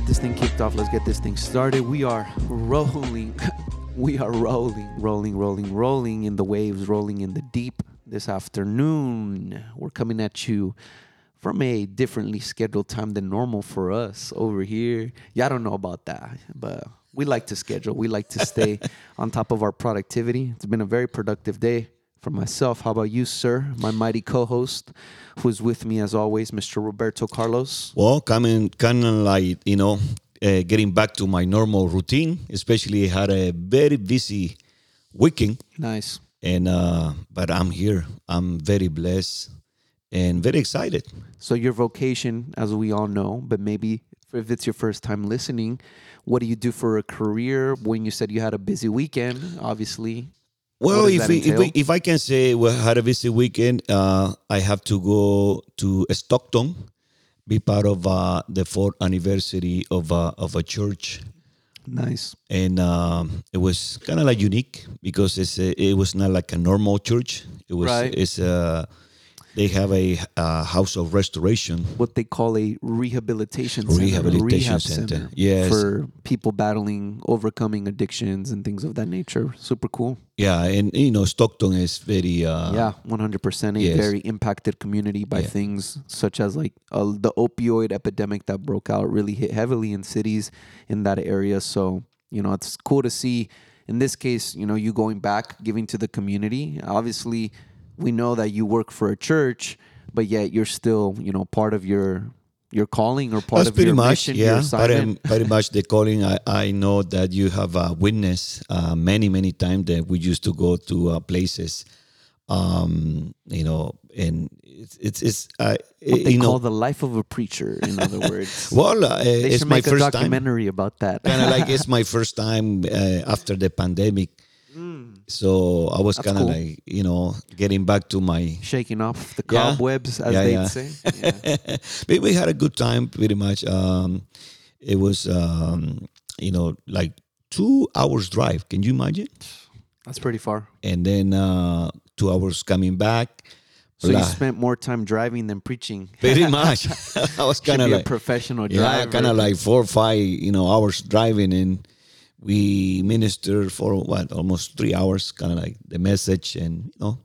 get this thing kicked off. Let's get this thing started. We are rolling. we are rolling, rolling, rolling, rolling in the waves, rolling in the deep this afternoon. We're coming at you from a differently scheduled time than normal for us over here. Yeah, I don't know about that, but we like to schedule. We like to stay on top of our productivity. It's been a very productive day for myself. How about you, sir? My mighty co-host, who's with me as always, Mr. Roberto Carlos. Well, coming kind of like you know, uh, getting back to my normal routine. Especially had a very busy weekend, Nice. and uh, but I'm here. I'm very blessed and very excited. So your vocation, as we all know, but maybe if it's your first time listening, what do you do for a career? When you said you had a busy weekend, obviously. Well, if we, if, we, if I can say we had a busy weekend, uh, I have to go to Stockton, be part of uh, the fourth anniversary of uh, of a church, Nice. and um, it was kind of like unique because it's a, it was not like a normal church. It was Right. it's uh, they have a, uh house of restoration. What they call a rehabilitation center. Rehabilitation rehab center. Yes. For people battling, overcoming addictions and things of that nature. Super cool. Yeah, and you know Stockton is very uh, yeah, 100% a yes. very impacted community by Yeah. things such as like uh, the opioid epidemic that broke out really hit heavily in cities in that area. So, you know, it's cool to see in this case, you know, you going back, giving to the community. Obviously, we know that you work for a church, but yet you're still, you know, part of your your calling or part That's of pretty your much, mission, yeah. But um, pretty much the calling. I, I know that you have uh, witnessed uh, many many times that we used to go to uh, places, um, you know, and it's it's, it's uh, what they you call know, the life of a preacher, in other words. well, uh, they it's should my make a first time. documentary about that. Kind of like it's my first time uh, after the pandemic, so I was kind of cool. like you know getting back to my shaking off the Yeah. cobwebs, as Yeah, they'd yeah. say. Yeah. but we had a good time pretty much um it was um you know like two hours drive can you imagine That's pretty far. and then uh two hours coming back So you spent more time driving than preaching. pretty much i was kind of like a professional yeah kind of like four or five you know hours driving and we ministered for what almost three hours kind of like the message and you know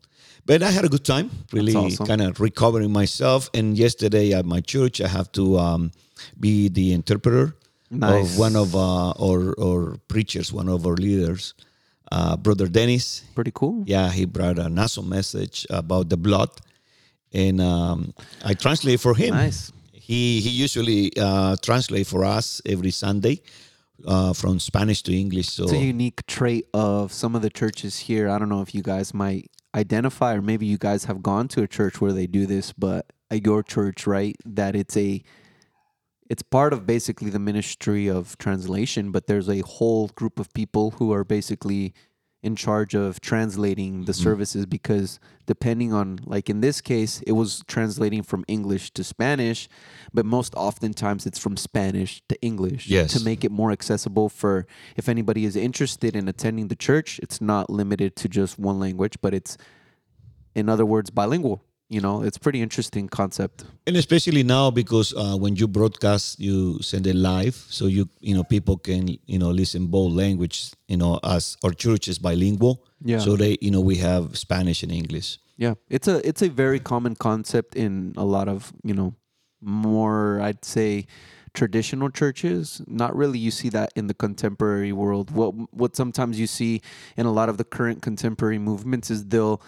but i had a good time really awesome. kind of recovering myself and yesterday at my church i have to um, be the interpreter Nice. of one of uh, our, our preachers one of our leaders uh, brother dennis Pretty cool. yeah he brought an awesome message about the blood and um, i translate for him Nice. he he usually uh, translate for us every Sunday uh, from Spanish to English. So It's a unique trait of some of the churches here. I don't know if you guys might identify, or maybe you guys have gone to a church where they do this, but at your church, right? That it's a it's part of basically the ministry of translation, but there's a whole group of people who are basically in charge of translating the mm. services because depending on like in this case it was translating from English to Spanish but most oftentimes it's from Spanish to English Yes. to make it more accessible for if anybody is interested in attending the church it's not limited to just one language but it's in other words bilingual you know it's pretty interesting concept and especially now because uh, when you broadcast, you send it live, so you you know people can you know listen both language. You know, as our church is bilingual, Yeah. So they you know we have Spanish and English. Yeah, it's a it's a very common concept in a lot of you know more I'd say traditional churches. Not really you see that in the contemporary world. What what sometimes you see in a lot of the current contemporary movements is they'll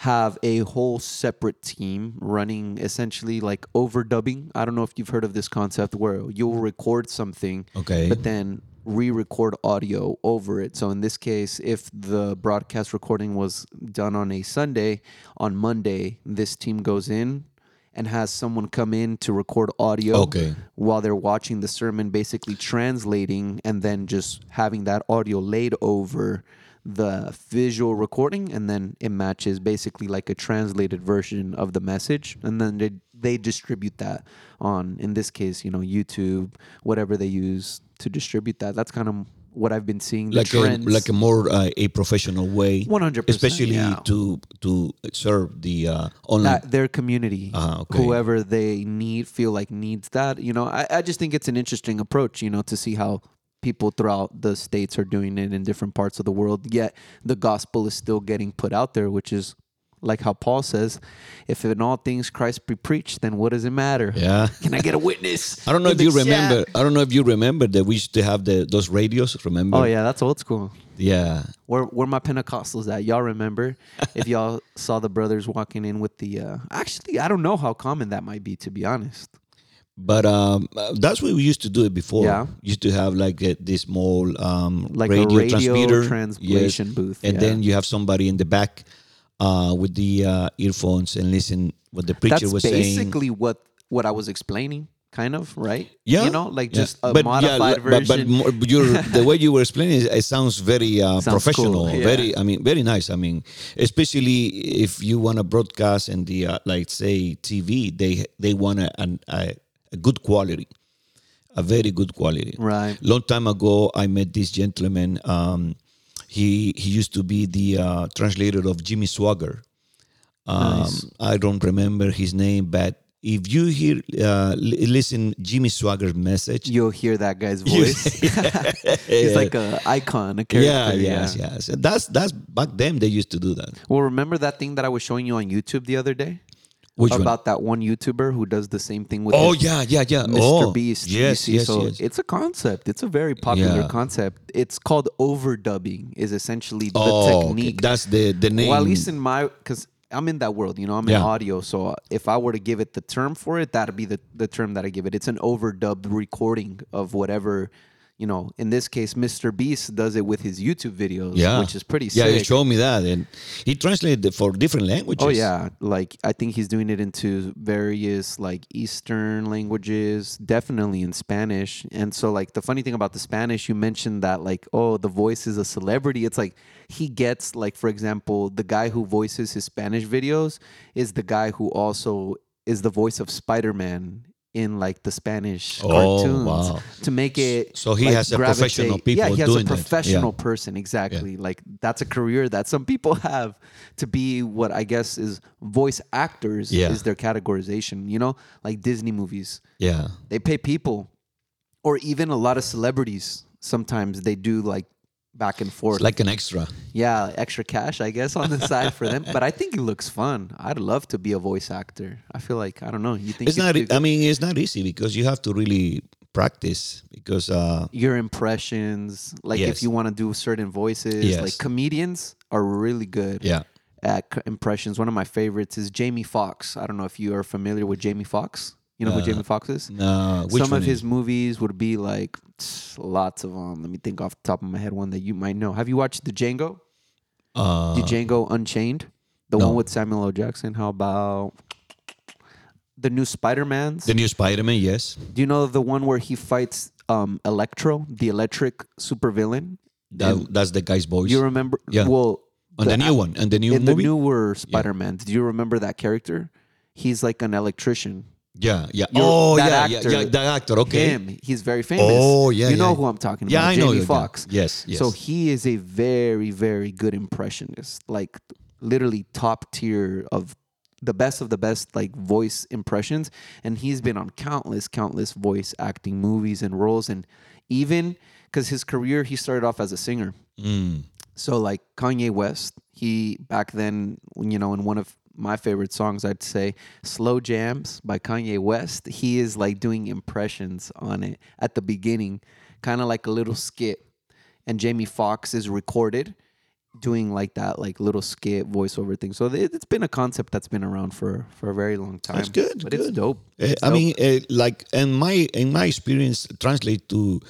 have a whole separate team running essentially like overdubbing. I don't know if you've heard of this concept where you'll record something Okay. but then re-record audio over it. So in this case, if the broadcast recording was done on a Sunday, on Monday, this team goes in and has someone come in to record audio Okay. while they're watching the sermon, basically translating and then just having that audio laid over the visual recording and then it matches basically like a translated version of the message and then they, they distribute that on in this case you know youtube whatever they use to distribute that that's kind of what I've been seeing, the like a like a more uh, a professional way 100%, especially yeah. to to serve the uh, online that their community, Ah, okay. whoever they need, feel like needs that. You know, I, I just think it's an interesting approach. You know, to see how people throughout the states are doing it in different parts of the world. Yet the gospel is still getting put out there, which is like how Paul says, "If in all things Christ be preached, then what does it matter? yeah Can I get a witness? I don't know if you remember. I don't know if you remember that we used to have the those radios. Remember? Oh yeah, that's old school. yeah. Where where my Pentecostals at? Y'all remember? if y'all saw the brothers walking in with the uh actually I don't know how common that might be to be honest. But um, uh, that's what we used to do it before. Yeah. Used to have like a, this small um, Like radio, a radio transmitter, translation booth. and yeah. then you have somebody in the back uh, with the uh, earphones and listen what the preacher that's was saying. That's basically what what I was explaining, kind of, right? Yeah, You know, like yeah. just a But, yeah, modified but- but, version. more, but you're, the way you were explaining it, it sounds very uh, Sounds professional. cool, yeah. Very, I mean, very nice. I mean, especially if you want to broadcast in the uh, like, say TV, they they want a, an, a a good quality, a very good quality. Right. Long time ago, I met this gentleman. Um, he he used to be the uh, translator of Jimmy Swaggart. Um, Nice. I don't remember his name, but if you hear uh, listen Jimmy Swaggart's message, You'll hear that guy's voice. He's like a icon, a character. yeah, yes, yes. That's that's back then they used to do that. Well, remember that thing that I was showing you on YouTube the other day Which one? about that one YouTuber who does the same thing with Oh his yeah, yeah, yeah. Mr. Oh, Beast. Yes, yes, so yes. it's a concept. It's a very popular Yeah. concept. It's called overdubbing. Is essentially the oh, okay. technique. That's the the name. Well, at least in my because I'm in that world, you know, I'm in Yeah. audio. So if I were to give it the term for it, that'd be the, the term that I give it. It's an overdubbed recording of whatever, you know, in this case, Mr. Beast does it with his YouTube videos, yeah, which is pretty Yeah, he showed me that, and he translated it for different languages. Oh yeah, like I think he's doing it into various like Eastern languages, definitely in Spanish. And so like the funny thing about the Spanish, you mentioned that like oh the voice is a celebrity. It's like he gets like for example the guy who voices his Spanish videos is the guy who also is the voice of Spider Man in like the Spanish Oh, cartoons wow. to make it So he like, has a professional gravitate- yeah he has a that. Yeah. professional person exactly like that's a career that some people have to be what i guess is voice actors Yeah. is their categorization you know like disney movies Yeah, they pay people or even a lot of celebrities sometimes they do like back and forth it's like an extra. yeah extra cash i guess on the side for them but i think it looks fun i'd love to be a voice actor i feel like i don't know you think It's not. I mean, it's not easy because you have to really practice because uh, your impressions like Yes. if you want to do certain voices Yes. like comedians are really good yeah. at impressions one of my favorites is jamie Foxx. i don't know if you are familiar with jamie Foxx. You know who jamie Foxx is No, which some one of his is? movies would be like tss, lots of them let me think off the top of my head one that you might know have you watched the django Uh, the django unchained the no. one with samuel l jackson how about the new spider-man's the new Spider-Man. Yes, do you know the one where he fights um Electro, the electric supervillain? that, that's the guy's voice. You remember? Yeah. Well, on the, new one, and the new in movie. the newer Spider-Man, do you remember that character? He's like an electrician. Yeah, yeah. You're- oh, yeah, actor, yeah, yeah. That actor. Okay. Him, he's very famous. Oh, yeah, You know yeah. who I'm talking about? Yeah? I know. Jamie. Foxx. Yes, yes. So he is a very, very good impressionist. Like literally top tier of the best of the best like voice impressions. And he's been on countless, countless voice acting movies and roles. And even because his career, he started off as a singer. Mm. So like Kanye West, he back then, you know, in one of my favorite songs, I'd say "Slow Jamz" by Kanye West. He is like doing impressions on it at the beginning, kind of like a little skit, and Jamie Foxx is recorded doing like that, like little skit voiceover thing. So it, it's been a concept that's been around for for a very long time. That's good, but it's good. dope. Uh, It's I dope. mean, uh, like in my in my experience, translate to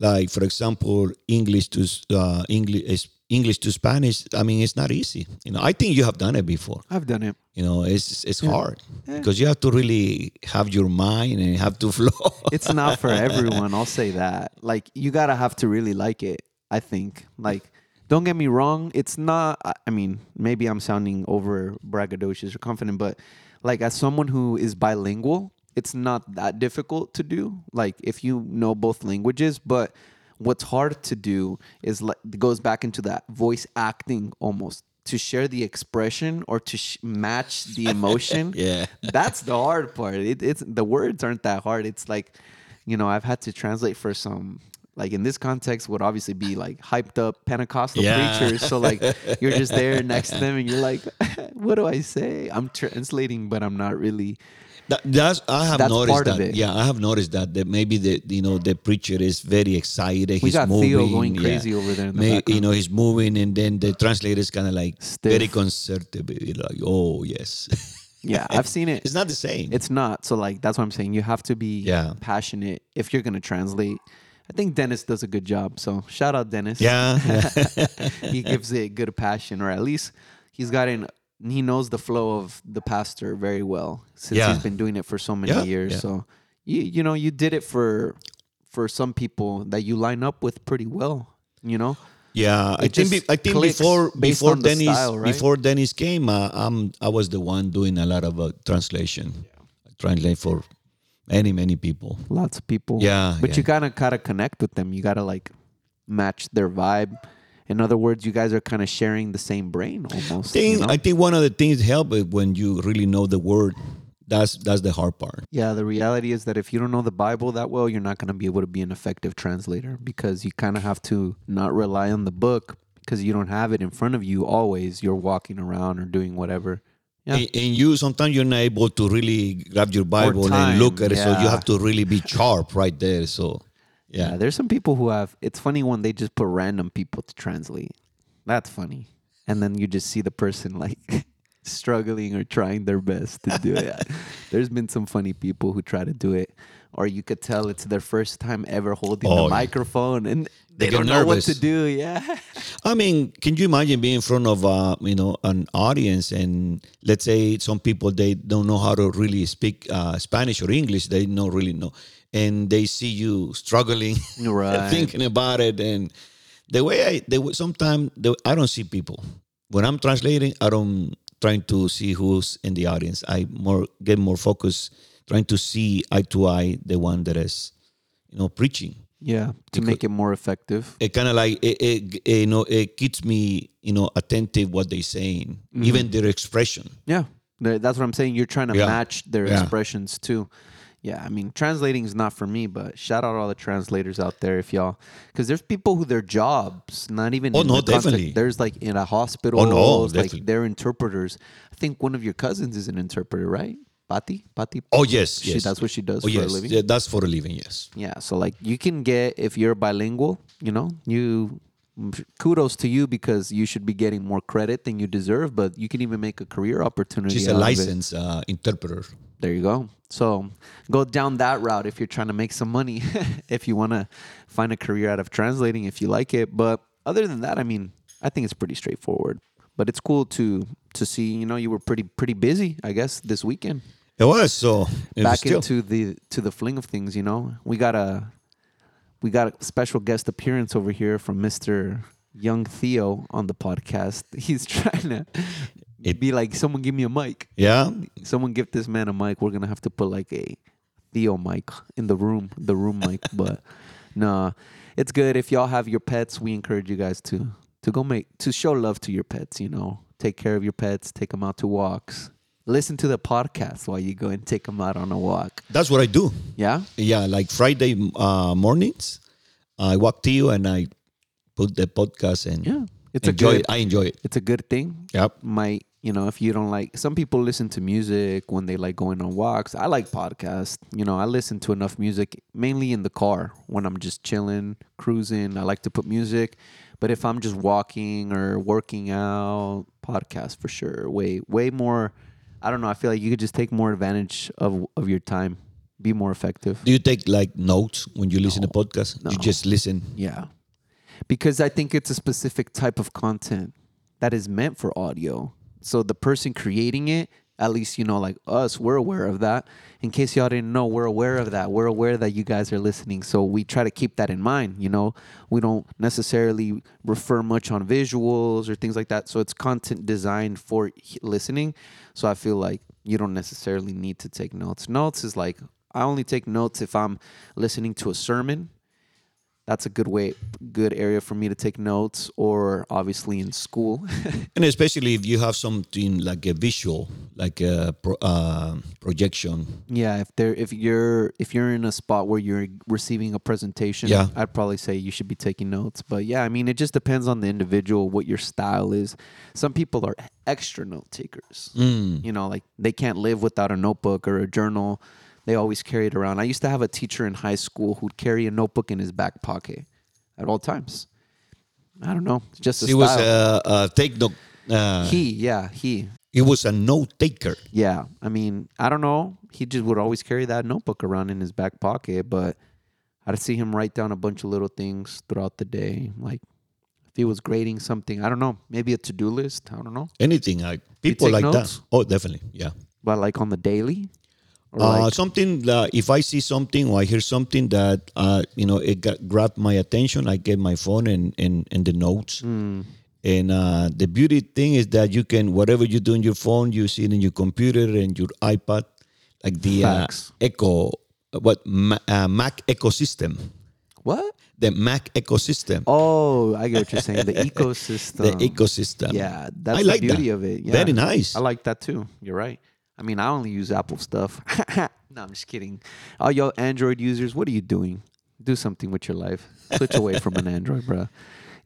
like for example, English to uh, English English to Spanish. I mean, it's not easy. You know, I think you have done it before. I've done it. You know, it's it's hard because you have to really have your mind and have to flow. it's not for everyone. I'll say that. Like you gotta have to really like it. I think. Like, don't get me wrong. It's not. I- I mean, maybe I'm sounding over braggadocious or confident, but like as someone who is bilingual, it's not that difficult to do. Like if you know both languages, but what's hard to do is like goes back into that voice acting almost to share the expression or to sh- match the emotion. Yeah. that's the hard part. It, it's the words aren't that hard. It's like, you know, I've had to translate for some. Like in this context, would obviously be like hyped up Pentecostal Yeah. preachers. So like you're just there next to them, and you're like, "What do I say?" I'm translating, but I'm not really. That, that's I have That's noticed that. Yeah, I have noticed that that maybe the you know the preacher is very excited. We he's got moving, Theo going yeah. crazy over there the May- you know he's moving, and then the translator is kind of like Stiff. very concerted, like oh yes. Yeah, I've seen it. it's not the same. It's not. So like that's what I'm saying. You have to be Yeah. passionate if you're gonna translate. I think Dennis does a good job. So shout out Dennis. yeah, he gives it good passion, or at least he's got in. He knows the flow of the pastor very well since Yeah. he's been doing it for so many Yeah, years. yeah. So you you know you did it for for some people that you line up with pretty well. You know. yeah. I think be, I think before before Dennis style, right? before Dennis came, uh, um, I was the one doing a lot of uh, translation, translate for many many people. Lots of people. Yeah, But you gotta gotta connect with them. You gotta like match their vibe. In other words, you guys are kind of sharing the same brain almost. you know? I think one of the things help it when you really know the word. That's that's the hard part. yeah, the reality is that if you don't know the Bible that well, you're not gonna be able to be an effective translator because you kind of have to not rely on the book because you don't have it in front of you always. You're walking around or doing whatever. Yeah. And, and you sometimes you're not able to really grab your Bible and look at it, so you have to really be sharp right there. So, Yeah, yeah, there's some people who have. It's funny when they just put random people to translate. That's funny, and then you just see the person like struggling or trying their best to do it. there's been some funny people who try to do it, or you could tell it's their first time ever holding Oh, the microphone and they, They don't know what to do. Yeah, I mean, can you imagine being in front of uh, you know an audience and let's say some people they don't know how to really speak uh, Spanish or English, they don't really know, and they see you struggling, Right. thinking about it, and the way I they sometimes I don't see people when I'm translating. I don't trying to see who's in the audience. I more get more focused trying to see eye to eye the one that is you know preaching yeah, to make it more effective. it kind of like it, it, it, you know it keeps me you know attentive what they're saying Mm-hmm. even their expression Yeah, that's what I'm saying. You're trying to Yeah. match their Yeah. expressions too. Yeah, I mean, translating is not for me, but shout out all the translators out there if y'all, because there's people who their jobs, not even. Oh, no, the definitely. There's like in a hospital. Oh, no, like definitely. they're interpreters. I think one of your cousins is an interpreter, right? Pati, Pati. oh yes She, yes That's what she does oh for yes a living. yeah, that's for a living yes Yeah, so like you can get if you're bilingual, you know, you kudos to you because you should be getting more credit than you deserve, but you can even make a career opportunity. she's a licensed uh, interpreter There you go. So go down that route if you're trying to make some money, if you want to find a career out of translating, if you like it. But other than that, I mean, I think it's pretty straightforward. But it's cool to to see. You know, you were pretty pretty busy, I guess, this weekend. it was so it Back still, into the to the fling of things. You know, we got a we got a special guest appearance over here from Mister Young Theo on the podcast. He's trying to It'd be like, someone give me a mic yeah someone give this man a mic. We're gonna have to put like a Theo mic in the room, the room mic. But nah, it's good if y'all have your pets. We encourage you guys to to go make to show love to your pets. You know, take care of your pets, take them out to walks, listen to the podcast while you go and take them out on a walk. that's what I do. Yeah, yeah like Friday uh, mornings I walk to you and I put the podcast and yeah, it's enjoy a good. it. I enjoy it. It's a good thing. yep. My, you know if you don't like some people listen to music when they like going on walks. I like podcasts. You know i listen to enough music mainly in the car when i'm just chilling cruising. I like to put music. But if i'm just walking or working out podcast for sure. Way way more i don't know i feel like you could just take more advantage of of your time be more effective. Do you take like notes when you listen to podcast you just listen. Yeah. Because I think it's a specific type of content that is meant for audio. So the person creating it, at least you know, like us, we're aware of that. In case y'all didn't know, we're aware of that. We're aware that you guys are listening. So we try to keep that in mind. You know, we don't necessarily refer much on visuals or things like that. So it's content designed for listening. So I feel like you don't necessarily need to take notes. Notes is like I only take notes if I'm listening to a sermon that's a good way, good area for me to take notes, or obviously in school. And especially if you have something like a visual, like a pro, uh, projection. yeah, if there, if you're, if you're in a spot where you're receiving a presentation, Yeah. I'd probably say you should be taking notes. But yeah, I mean, it just depends on the individual, what your style is. Some people are extra note takers. Mm. You know, like they can't live without a notebook or a journal. They always carry it around. I used to have a teacher in high school who'd carry a notebook in his back pocket at all times. I don't know. Just a He was a, a take note. Uh, he, yeah, he. he was a note taker. Yeah. I mean, I don't know. He just would always carry that notebook around in his back pocket, but I'd see him write down a bunch of little things throughout the day. Like if he was grading something, I don't know, maybe a to do list. I don't know. Anything like people like notes? that. Oh, definitely, yeah. But like on the daily? Or Uh, something that if I see something or I hear something that uh, you know it got, grabbed my attention, I get my phone and and, and the notes. mm, And uh, the beauty thing is that you can whatever you do on your phone, you see it in your computer and your iPad, like the uh, Echo, what Ma- uh, Mac ecosystem, what? the Mac ecosystem, Oh, I get what you're saying. The ecosystem. the ecosystem. Yeah, that's I the like beauty that. of it. Yeah. Very nice. I like that too. You're right. I mean, I only use Apple stuff. no, I'm just kidding. All y'all Android users, what are you doing? Do something with your life. Switch away from an Android, bro.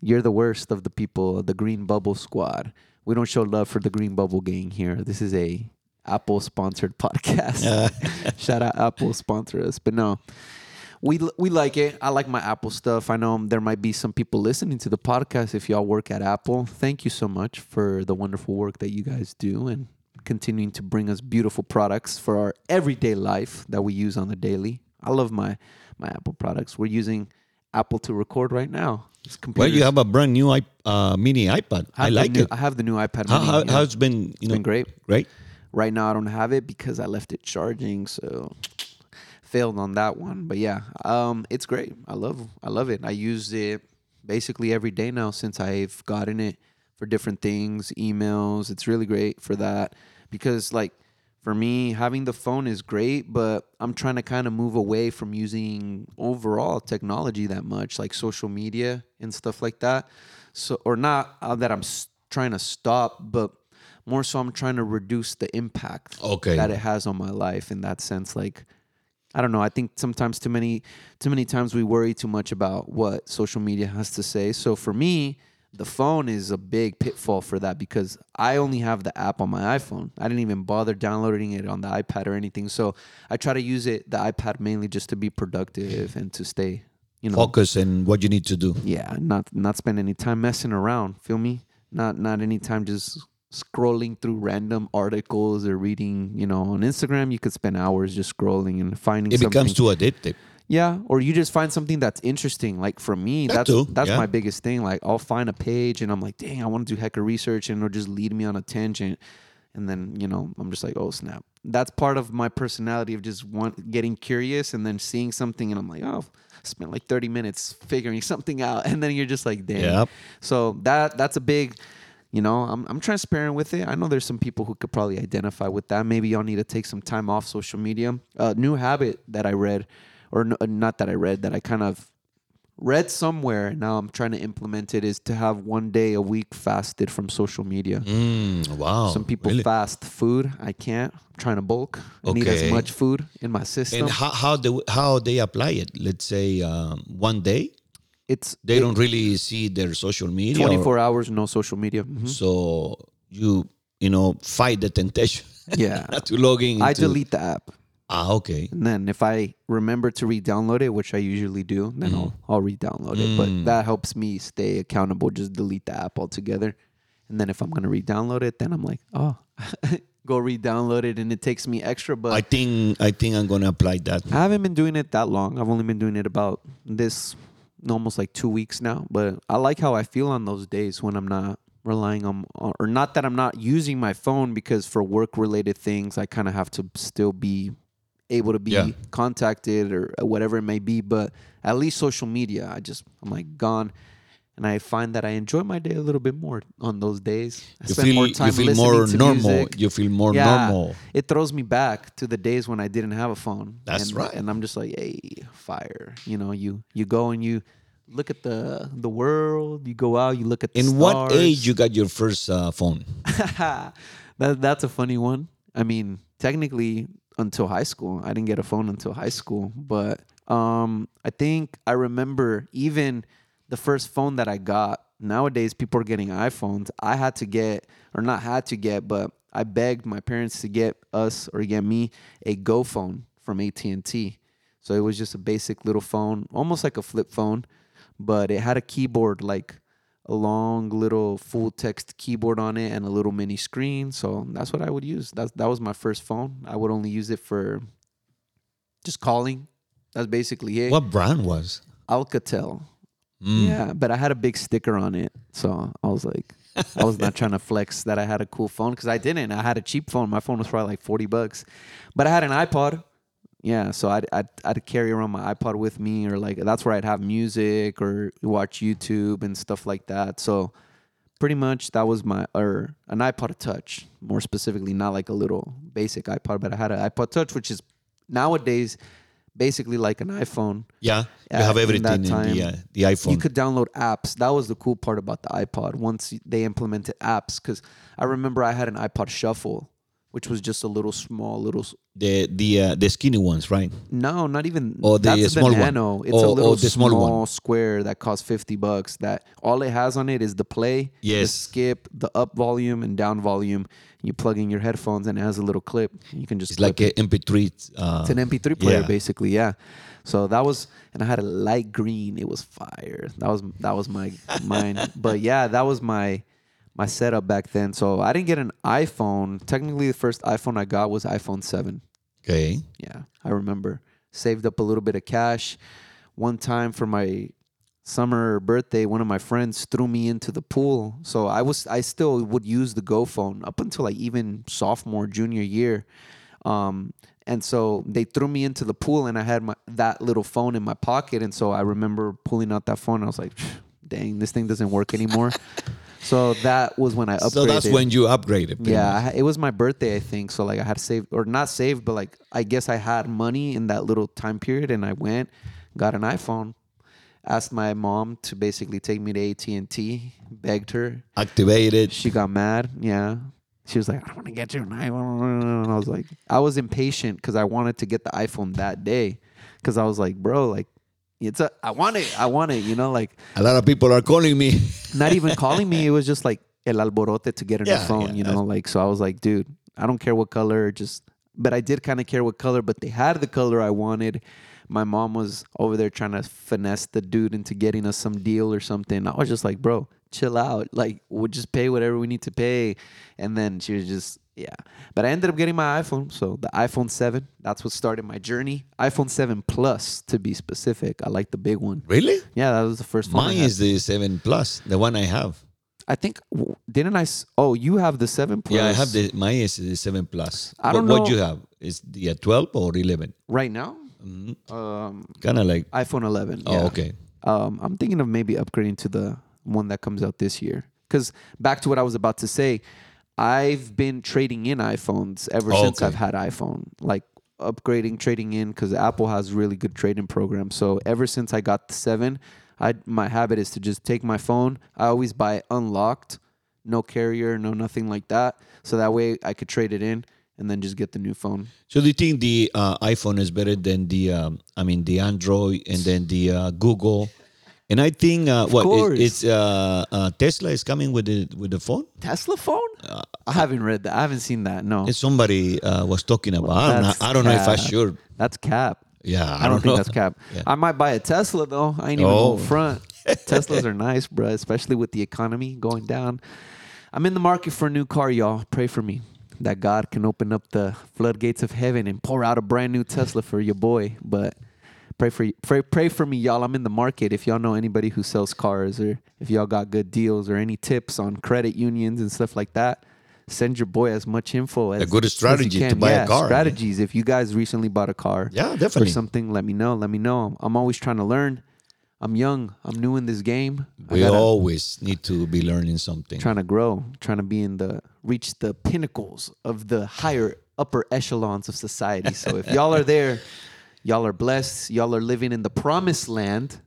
You're the worst of the people, the Green Bubble Squad. We don't show love for the Green Bubble gang here. This is a Apple sponsored podcast. Shout out Apple sponsor us. But no, we we like it. I like my Apple stuff. I know there might be some people listening to the podcast. If y'all work at Apple, thank you so much for the wonderful work that you guys do and continuing to bring us beautiful products for our everyday life that we use on the daily. I love my my Apple products. We're using Apple to record right now. It's Well, you have a brand new uh, mini iPad. I, the like new- it. I have the new iPad. How, mini, how. How's been? You know, been great. Great. Right now, I don't have it because I left it charging, so failed on that one. But yeah, um, it's great. I love, I love it. I use it basically every day now since I've gotten it for different things, emails. It's really great for that because, like, for me, having the phone is great, but I'm trying to kind of move away from using overall technology that much, like social media and stuff like that. So, or not uh, that I'm s- trying to stop, but more so I'm trying to reduce the impact Okay. that it has on my life in that sense. Like, I don't know. I think sometimes too many, too many times we worry too much about what social media has to say. So for me, the phone is a big pitfall for that because I only have the app on my iPhone. I didn't even bother downloading it on the iPad or anything. So I try to use it, the iPad mainly just to be productive and to stay, you know, Focus and what you need to do. yeah, not not spend any time messing around. Feel me? Not not any time just scrolling through random articles or reading. You know, on Instagram, you could spend hours just scrolling and finding It something. becomes too addictive. Yeah, or you just find something that's interesting. Like for me, That that's too, that's yeah. my biggest thing. Like I'll find a page and I'm like, dang, I want to do heck of research, and it'll just lead me on a tangent. And then you know, I'm just like, oh snap. That's part of my personality of just want getting curious and then seeing something, and I'm like, oh, spent like 30 minutes figuring something out, and then you're just like, damn. Yep. So that that's a big, you know, I'm I'm transparent with it. I know there's some people who could probably identify with that. Maybe y'all need to take some time off social media. A new habit that I read, or n- uh, not that I read, that I kind of read somewhere. and Now I'm trying to implement it. Is to have one day a week fasted from social media. Mm, wow. Some people Really? fast food. I can't. I'm trying to bulk. I need as much food in my system. And how how they how they apply it? Let's say um, one day it's they it- don't really see their social media. or- 24 hours no social media. Mhm. So you you know fight the temptation Yeah. to log in. I delete the app. Ah, okay. And then if I remember to re-download it, which I usually do, then I'll I'll re-download it. But that helps me stay accountable. Just delete the app altogether. And then if I'm gonna re-download it, then I'm like, oh, go re-download it, and it takes me extra. But I think I think I'm gonna apply that. I haven't been doing it that long. I've only been doing it about this almost like two weeks now. But I like how I feel on those days when I'm not relying on, or not that I'm not using my phone because for work related things, I kind of have to still be able to be Yeah. contacted or whatever it may be. But at least social media, I just, I'm like gone. And I find that I enjoy my day a little bit more on those days. I You feel more you feel more normal. music You feel more yeah, normal. It throws me back to the days when I didn't have a phone. That's and, right. And I'm just like, hey, fire. You know, you you go and you look at the the world. You go out, you look at the In what age you got your first uh, phone? that that's a funny one. I mean, technically until high school. I didn't get a phone until high school, but um I think I remember even the first phone that I got. Nowadays people are getting iPhones. I had to get or not had to get, but I begged my parents to get us or get me a Go phone from AT&T. So it was just a basic little phone, almost like a flip phone, but it had a keyboard like a long little full text keyboard on it and a little mini screen. So that's what I would use. That that was my first phone. I would only use it for just calling. That's basically it. What brand was? Alcatel. Mm. Yeah, but I had a big sticker on it, so I was like, I was not trying to flex that I had a cool phone because I didn't. I had a cheap phone. My phone was probably like forty bucks, but I had an iPod. Yeah, so I'd, I'd I'd carry around my iPod with me, or like that's where I'd have music or watch YouTube and stuff like that. So pretty much that was my or an iPod Touch, more specifically, not like a little basic iPod, but I had an iPod Touch, which is nowadays basically like an iPhone. Yeah, you have in everything that in, the uh, the iPhone. You could download apps. That was the cool part about the iPod. Once they implemented apps, because I remember I had an iPod Shuffle, which was just a little small, little. the the uh, the skinny ones, right? No, not even. Oh, the that's small the one. It's Oh, a oh, little the small small, one. square that costs fifty bucks. That all it has on it is the play, the Yes. skip, the up volume and down volume. You plug in your headphones and it has a little clip. You can just It's like an MP3. Uh, it's an MP3 player, yeah. basically. Yeah. So that was, and I had a light green. It was fire. That was that was my mine. But yeah, that was my my setup back then. So I didn't get an iPhone. Technically, the first iPhone I got was iPhone seven. okay. Yeah, I remember. Saved up a little bit of cash. One time for my summer birthday, one of my friends threw me into the pool. So I was I still would use the Go phone up until like even sophomore, junior year. Um, and so they threw me into the pool and I had my that little phone in my pocket. And so I remember pulling out that phone and I was like, dang, this thing doesn't work anymore. so that was when I upgraded. So that's when you upgraded. Yeah, much. It was my birthday, I think. So like I had saved or not saved, but like I guess I had money in that little time period, and I went, got an iPhone, asked my mom to basically take me to AT and T, begged her. Activated. She got mad. Yeah, she was like, "I want to get you an iPhone," and I was like, I was impatient because I wanted to get the iPhone that day, because I was like, bro, like. It's a, I want it. I want it. You know, like A lot of people are calling me. not even calling me. It was just like el alborote to get new Yeah, phone, yeah, you know. Like so, I was like, dude, I don't care what color, just. But I did kind of care what color, but they had the color I wanted. My mom was over there trying to finesse the dude into getting us some deal or something. I was just like, bro, chill out. Like, we'll just pay whatever we need to pay. And then she was just, yeah. But I ended up getting my iPhone. So the iPhone 7, that's what started my journey. iPhone 7 Plus, to be specific. I like the big one. Really? Yeah, that was the first one. Mine is the seven plus, the one I have. I think didn't I? Oh, you have the seven plus. Yeah, I have the mine is the seven plus. I don't what, What you have is the uh, twelve or eleven? right now. Mhm. Um, Kind of like. iPhone 11. Oh, yeah. okay. Um, I'm thinking of maybe upgrading to the one that comes out this year. Because back to what I was about to say, I've been trading in iPhones ever Oh, since okay. I've had iPhone. Like upgrading, trading in, because Apple has really good trading programs. So ever since I got the seven, I my habit is to just take my phone. I always buy it unlocked, no carrier, no nothing like that. So that way I could trade it in and then just get the new phone. So do you think the uh, iPhone is better than the? Um, I mean, the Android and then the uh, Google. And I think uh, what course. it's uh, uh, Tesla is coming with the with the phone. Tesla phone? I haven't read that. I haven't seen that. No. Somebody uh, was talking about. I don't know. I don't know if I sure. That's cap. Yeah, I, don't, think know. that's cap. Yeah. I might buy a Tesla though. I ain't even Oh. front. Teslas are nice, bro, especially with the economy going down. I'm in the market for a new car, y'all. Pray for me that God can open up the floodgates of heaven and pour out a brand new Tesla for your boy. But pray for pray pray for me, y'all. I'm in the market. If y'all know anybody who sells cars or if y'all got good deals or any tips on credit unions and stuff like that, send your boy as much info as a good strategy to buy a car. Strategies. If you guys recently bought a car, Yeah, or definitely. something, let me know. Let me know. I'm always trying to learn. I'm young. I'm new in this game. We gotta- always need to be learning something. trying to grow, trying to be in the reach the pinnacles of the higher upper echelons of society. So if y'all are there, y'all are blessed. Y'all are living in the promised land.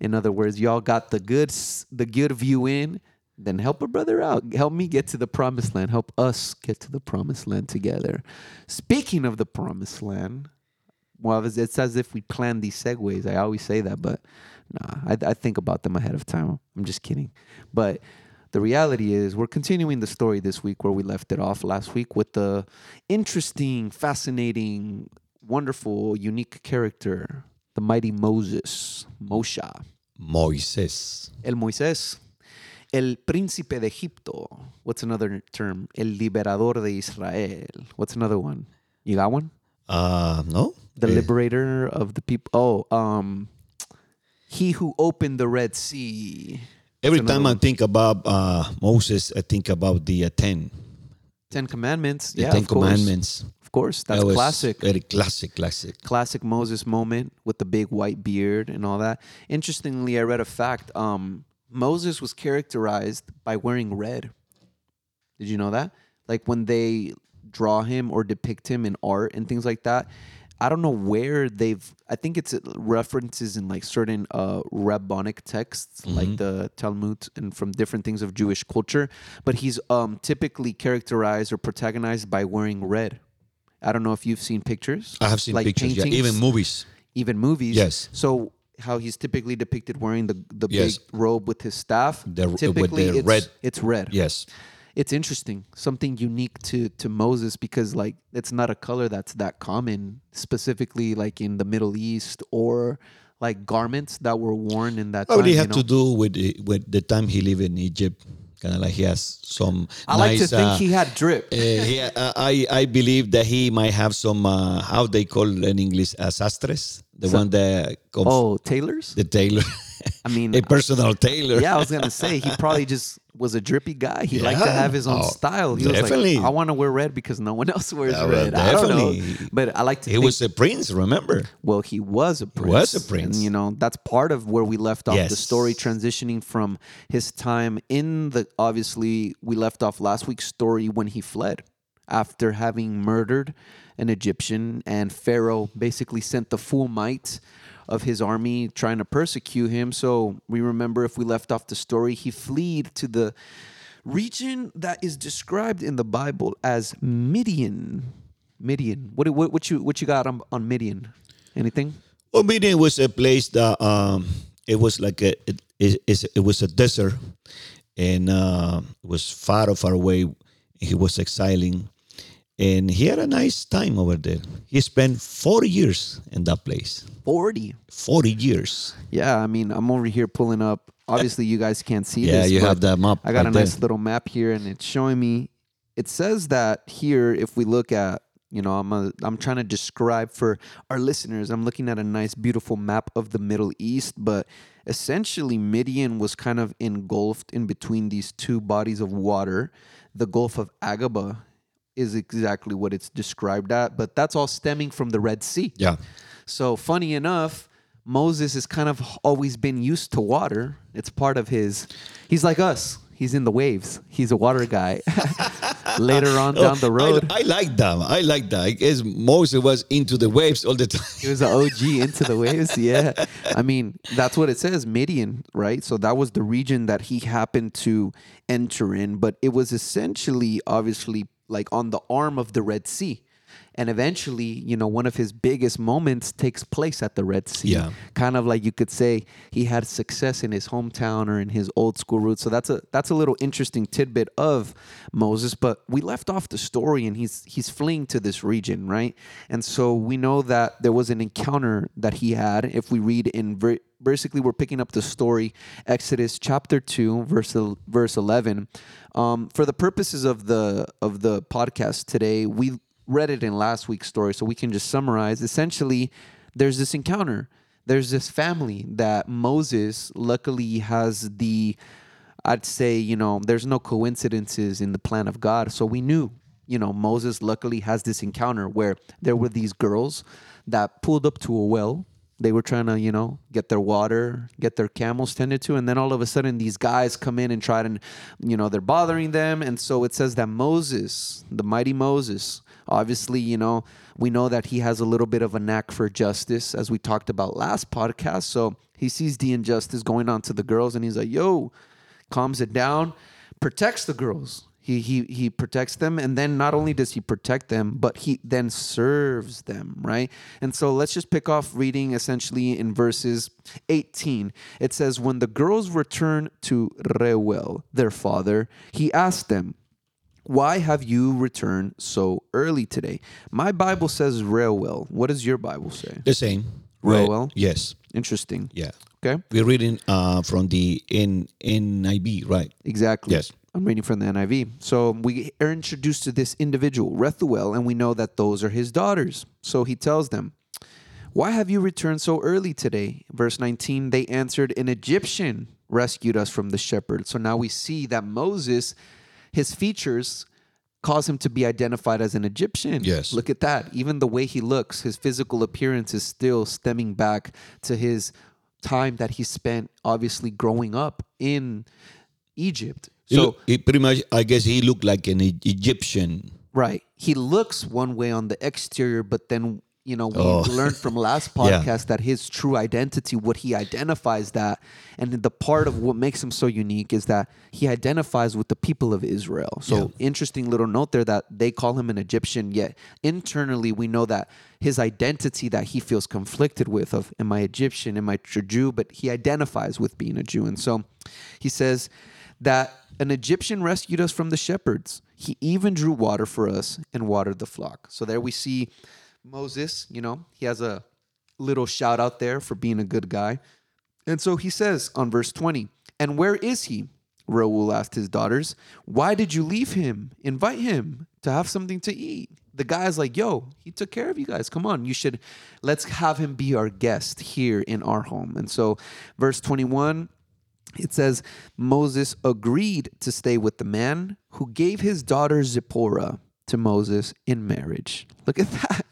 In other words, y'all got the good the good view in, then help a brother out. Help me get to the promised land. Help us get to the promised land together. Speaking of the promised land, well, it's, as if we planned these segues. I always say that, but nah, I, I think about them ahead of time. I'm just kidding. But the reality is, we're continuing the story this week where we left it off last week with the interesting, fascinating, wonderful, unique character, the mighty Moses, Moshe, Moises. El Moisés, El Príncipe de Egipto. What's another term? El Liberador de Israel. What's another one? You got one? Uh, no. the Eh, liberator of the people. Oh, um, he who opened the Red Sea. every time I think about uh, Moses, I think about the uh, ten, Ten Commandments. the yeah, Ten of course. Course, that's That was classic. Very classic, classic. Classic Moses moment with the big white beard and all that. Interestingly, I read a fact. Um, Moses was characterized by wearing red. Did you know that? Like when they draw him or depict him in art and things like that. I don't know where they've. I think it's references in like certain uh, rabbinic texts, like the Talmud, and from different things of Jewish culture. But he's um, typically characterized or protagonized by wearing red. I don't know if you've seen pictures. I have seen like pictures, yeah, even movies. even movies. Yes. So how he's typically depicted wearing the the Yes. big robe with his staff. The- typically, the it's, red- It's red Yes. it's interesting something unique to to moses because like it's not a color that's that common specifically like in the middle east or like garments that were worn in that Probably time have you to do with the, with the time he lived in Egypt. Kind of like he has some. i like to think uh, he had drip Uh, he, uh, I I believe that he might have some uh, how they call in English uh, sastres, the Sa- one that comes oh tailors the tailor, i mean a personal tailor. yeah i was gonna say he probably just was a drippy guy he liked to have his own Oh, style he definitely. was like i want to wear red because no one else wears Yeah, red i don't know definitely. but i like to He think was a prince, remember? Well, he was a prince. was a prince. And, you know, that's part of where we left off the story, transitioning from his time in the. Obviously, we left off last week's story when he fled after having murdered an Egyptian, and Pharaoh basically sent the full might of his army trying to persecute him. So we remember if we left off the story, he fled to the region that is described in the Bible as Midian. Midian. What what, what you what you got on, on Midian? Anything? Well, Midian was a place that um, it was like a it, it, it was a desert, and uh, it was far far away. He was exiling, and he had a nice time over there. He spent forty years in that place. Forty. Forty years. Yeah, I mean, I'm over here pulling up. Obviously, you guys can't see Yeah, this. you have that map I got right a nice there. little map here, and it's showing me. It says that here, if we look at, you know, I'm a, I'm trying to describe for our listeners. I'm looking at a nice, beautiful map of the Middle East, but essentially, Midian was kind of engulfed in between these two bodies of water. The Gulf of Aqaba is exactly what it's described at, but that's all stemming from the Red Sea. Yeah. So funny enough, Moses has kind of always been used to water. It's part of his. He's like us. He's in the waves. He's a water guy. Later on down the Oh, I- road, I, like that. I like that. I guess Moses was into the waves all the time. he was an OG into the waves. Yeah, I mean that's what it says, Midian, right? So that was the region that he happened to enter in, but it was essentially, obviously, like on the arm of the Red Sea. And eventually, you know, one of his biggest moments takes place at the Red Sea. Yeah. Kind of like you could say he had success in his hometown or in his old school roots. So that's a that's a little interesting tidbit of Moses. But we left off the story and he's he's fleeing to this region, right? And so we know that there was an encounter that he had. If we read in ver- basically we're picking up the story exodus chapter 2 verse verse 11 um, for the purposes of the of the podcast today we read it in last week's story so we can just summarize. Essentially there's this encounter. There's this family that moses luckily has the i'd say you know there's no coincidences in the plan of god. So we knew you know moses luckily has this encounter where there were these girls that pulled up to a well they were trying to, you know, get their water, get their camels tended to, and then all of a sudden these guys come in and try to, you know, they're bothering them, and so it says that Moses, the mighty Moses, obviously, you know, we know that he has a little bit of a knack for justice, as we talked about last podcast. So He sees the injustice going on to the girls and he's like, yo, calms it down, protects the girls. He, he, he protects them. And then not only does he protect them, but he then serves them, right? And so let's just pick off reading essentially in verses 18. It says, When the girls returned to Reuel, their father, he asked them, why have you returned so early today? My Bible says Reuel. What does your Bible say? The same. Reuel? Yes. Interesting. Yeah. Okay. We're reading uh, from the N- nib right? Exactly. Yes. I'm reading from the NIV. So we are introduced to this individual, Reuel, and we know that those are his daughters. So he tells them, Why have you returned so early today? Verse 19, they answered, An Egyptian rescued us from the shepherd. So now we see that Moses, his features cause him to be identified as an Egyptian. Yes. Look at that. Even the way he looks, his physical appearance is still stemming back to his time that he spent obviously growing up in Egypt. He So look- he pretty much, I guess he looked like an E- Egyptian. Right. He looks one way on the exterior, but then, you know, we Oh. learned from last Yeah. podcast that his true identity, what he identifies that, and the part of what makes him so unique is that he identifies with the people of Israel. So, interesting little note there that they call him an Egyptian, yet internally we know that his identity that he feels conflicted with of am I Egyptian, am I a Jew, but he identifies with being a Jew. And so he says that an Egyptian rescued us from the shepherds. He even drew water for us and watered the flock. So there we see Moses, you know, he has a little shout out there for being a good guy. And so he says on verse 20, And where is he? Reuel asked his daughters, Why did you leave him? Invite him to have something to eat. The guy's like, Yo, he took care of you guys. Come on, you should, let's have him be our guest here in our home. And so, verse 21, it says Moses agreed to stay with the man who gave his daughter Zipporah to Moses in marriage. Look at that.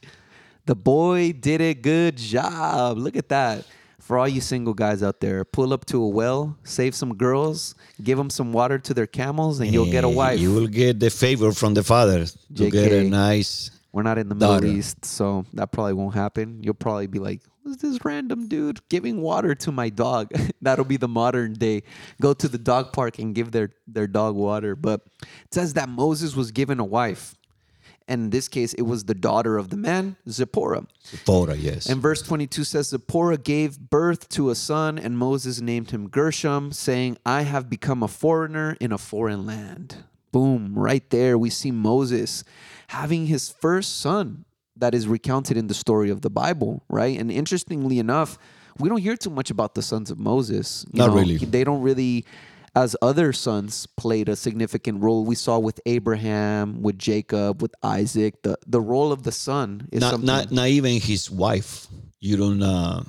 The boy did a good job. Look at that. For all you single guys out there, pull up to a well, save some girls, give them some water to their camels, and you'll get a Eh, wife. You will get the favor from the father to get a nice. We're not in the Middle. East, so that probably won't happen. You'll probably be like, who's this random dude giving water to my dog? That'll be the modern day. Go to the dog park and give their, their dog water. But it says that Moses was given a wife. And in this case, it was the daughter of the man, Zipporah. Zipporah, yes. And verse 22 says, Zipporah gave birth to a son, and Moses named him Gershom, saying, I have become a foreigner in a foreign land. Boom, right there, we see Moses having his first son that is recounted in the story of the Bible, right? And interestingly enough, we don't hear too much about the sons of Moses. You Not really. They don't really, as other sons played a significant role. We saw with Abraham, with Jacob, with Isaac. The the role of the son is not, something. not not even his wife. You don't. Uh,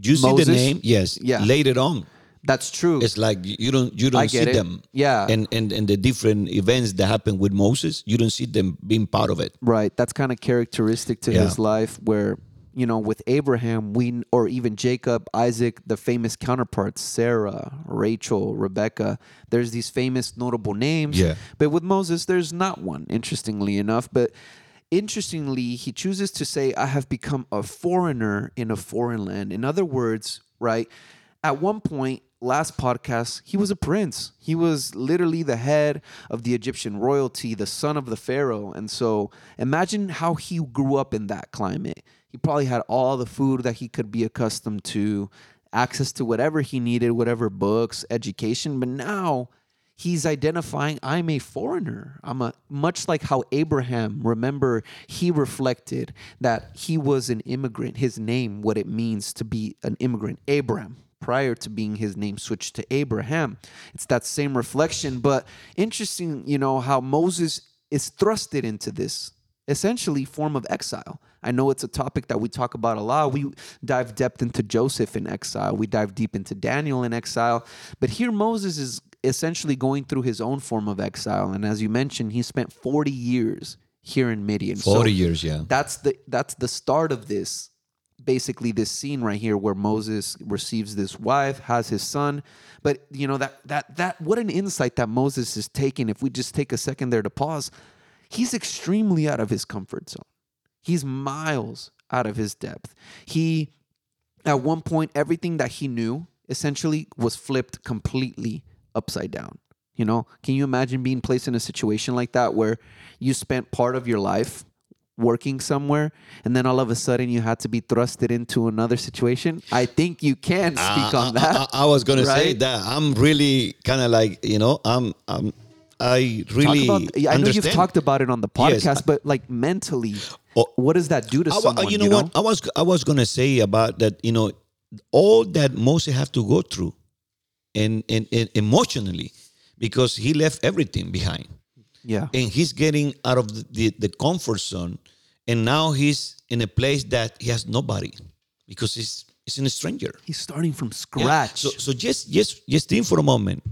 you see Moses? the name? Yes. Yeah. Later on, That's true. it's like you don't you don't see it. them. Yeah. And and and the different events that happen with Moses, you don't see them being part of it. Right. That's kind of characteristic to Yeah. his life where, you know, with Abraham, we or even Jacob, Isaac, the famous counterparts, Sarah, Rachel, Rebecca, there's these famous notable names. Yeah. But with Moses, there's not one, interestingly enough. But interestingly, he chooses to say, I have become a foreigner in a foreign land. In other words, right, at one point, last podcast, he was a prince. He was literally the head of the Egyptian royalty, the son of the Pharaoh. And so imagine how he grew up in that climate. He probably had all the food that he could be accustomed to, access to whatever he needed, whatever books, education. But now, he's identifying i'm a foreigner i'm a much like how abraham remember he reflected that he was an immigrant his name what it means to be an immigrant abram prior to being his name switched to abraham. It's that same reflection but interesting you know how moses is thrusted into this essentially form of exile. I know it's a topic that we talk about a lot. We dive depth into joseph in exile. We dive deep into daniel in exile. But here moses is essentially going through his own form of exile. And as you mentioned he spent 40 years here in midian. So Forty years, yeah. that's the that's the start of this basically this scene right here where Moses receives this wife has his son. But you know that that that what an insight that Moses is taking. If we just take a second there to pause he's extremely out of his comfort zone. He's miles out of his depth. He at one point everything that he knew essentially was flipped completely upside down. You know, can you imagine being placed in a situation like that where you spent part of your life working somewhere and then all of a sudden you had to be thrusted into another situation? I think you can speak Uh, on that. I, I- I was gonna say that I'm really kind of like you know I'm I'm I really about, I know you've talked about it on the Yes, podcast, I- but like mentally, Oh. what does that do to I wa- someone? you know what I was I was gonna say about that. You know, all that Moses have to go through, and and, and emotionally, because he left everything behind, Yeah. and he's getting out of the, the, the comfort zone, and now he's in a place that he has nobody, because he's he's in a stranger. He's starting from Yeah. scratch. So so just just just think for a moment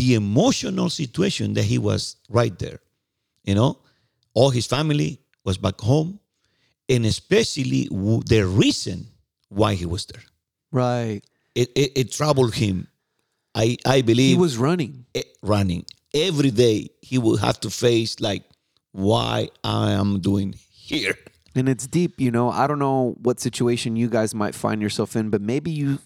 the emotional situation that he was right there. You know, all his family was back home, and especially w- the reason why he was there. right. It it, it troubled him. I I believe. He was running. eh, running every day. He will have to face like why I am doing here. And it's deep, you know. I don't know what situation you guys might find yourself in, but maybe you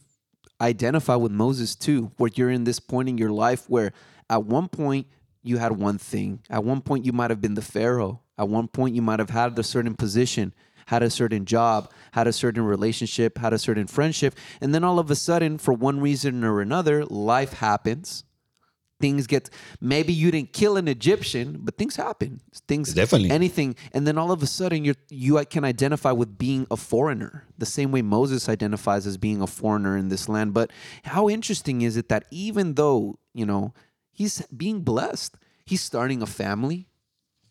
identify with Moses too, where you're in this point in your life where at one point you had one thing. At one point you might have been the Pharaoh. At one point you might have had a certain position, had a certain job, had a certain relationship, had a certain friendship. And then all of a sudden, for one reason or another, life happens. Things get maybe you didn't kill an Egyptian, but things happen. Things Definitely. anything, and then all of a sudden you you can identify with being a foreigner, the same way Moses identifies as being a foreigner in this land. But how interesting is it that even though you know he's being blessed, he's starting a family,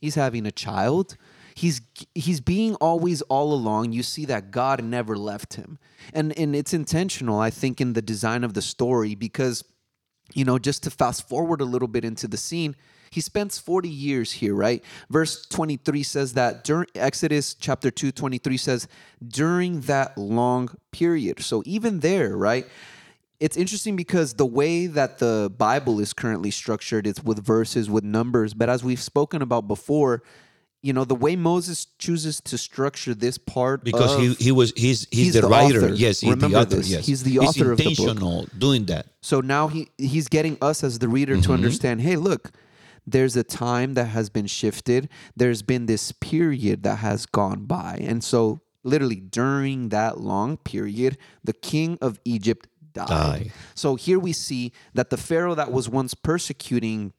he's having a child, he's he's being always all along. You see that God never left him, and and it's intentional, I think, in the design of the story because you know, just to fast forward a little bit into the scene, he spends 40 years here, right? Verse 23 says that during Exodus chapter 2, 23 says, during that long period. So even there, right? It's interesting because the way that the Bible is currently structured, it's with verses, with numbers. But as we've spoken about before, you know, the way Moses chooses to structure this part because of- he he was he's he's, He's the, the writer. author. Yes, he's Remember the author. this. Yes, He's the author of the book. intentional doing that. So now he he's getting us as the reader to understand, hey, look, there's a time that has been shifted. There's been this period that has gone by. And so literally during that long period, the king of Egypt died. Died. So here we see that the pharaoh that was once persecuting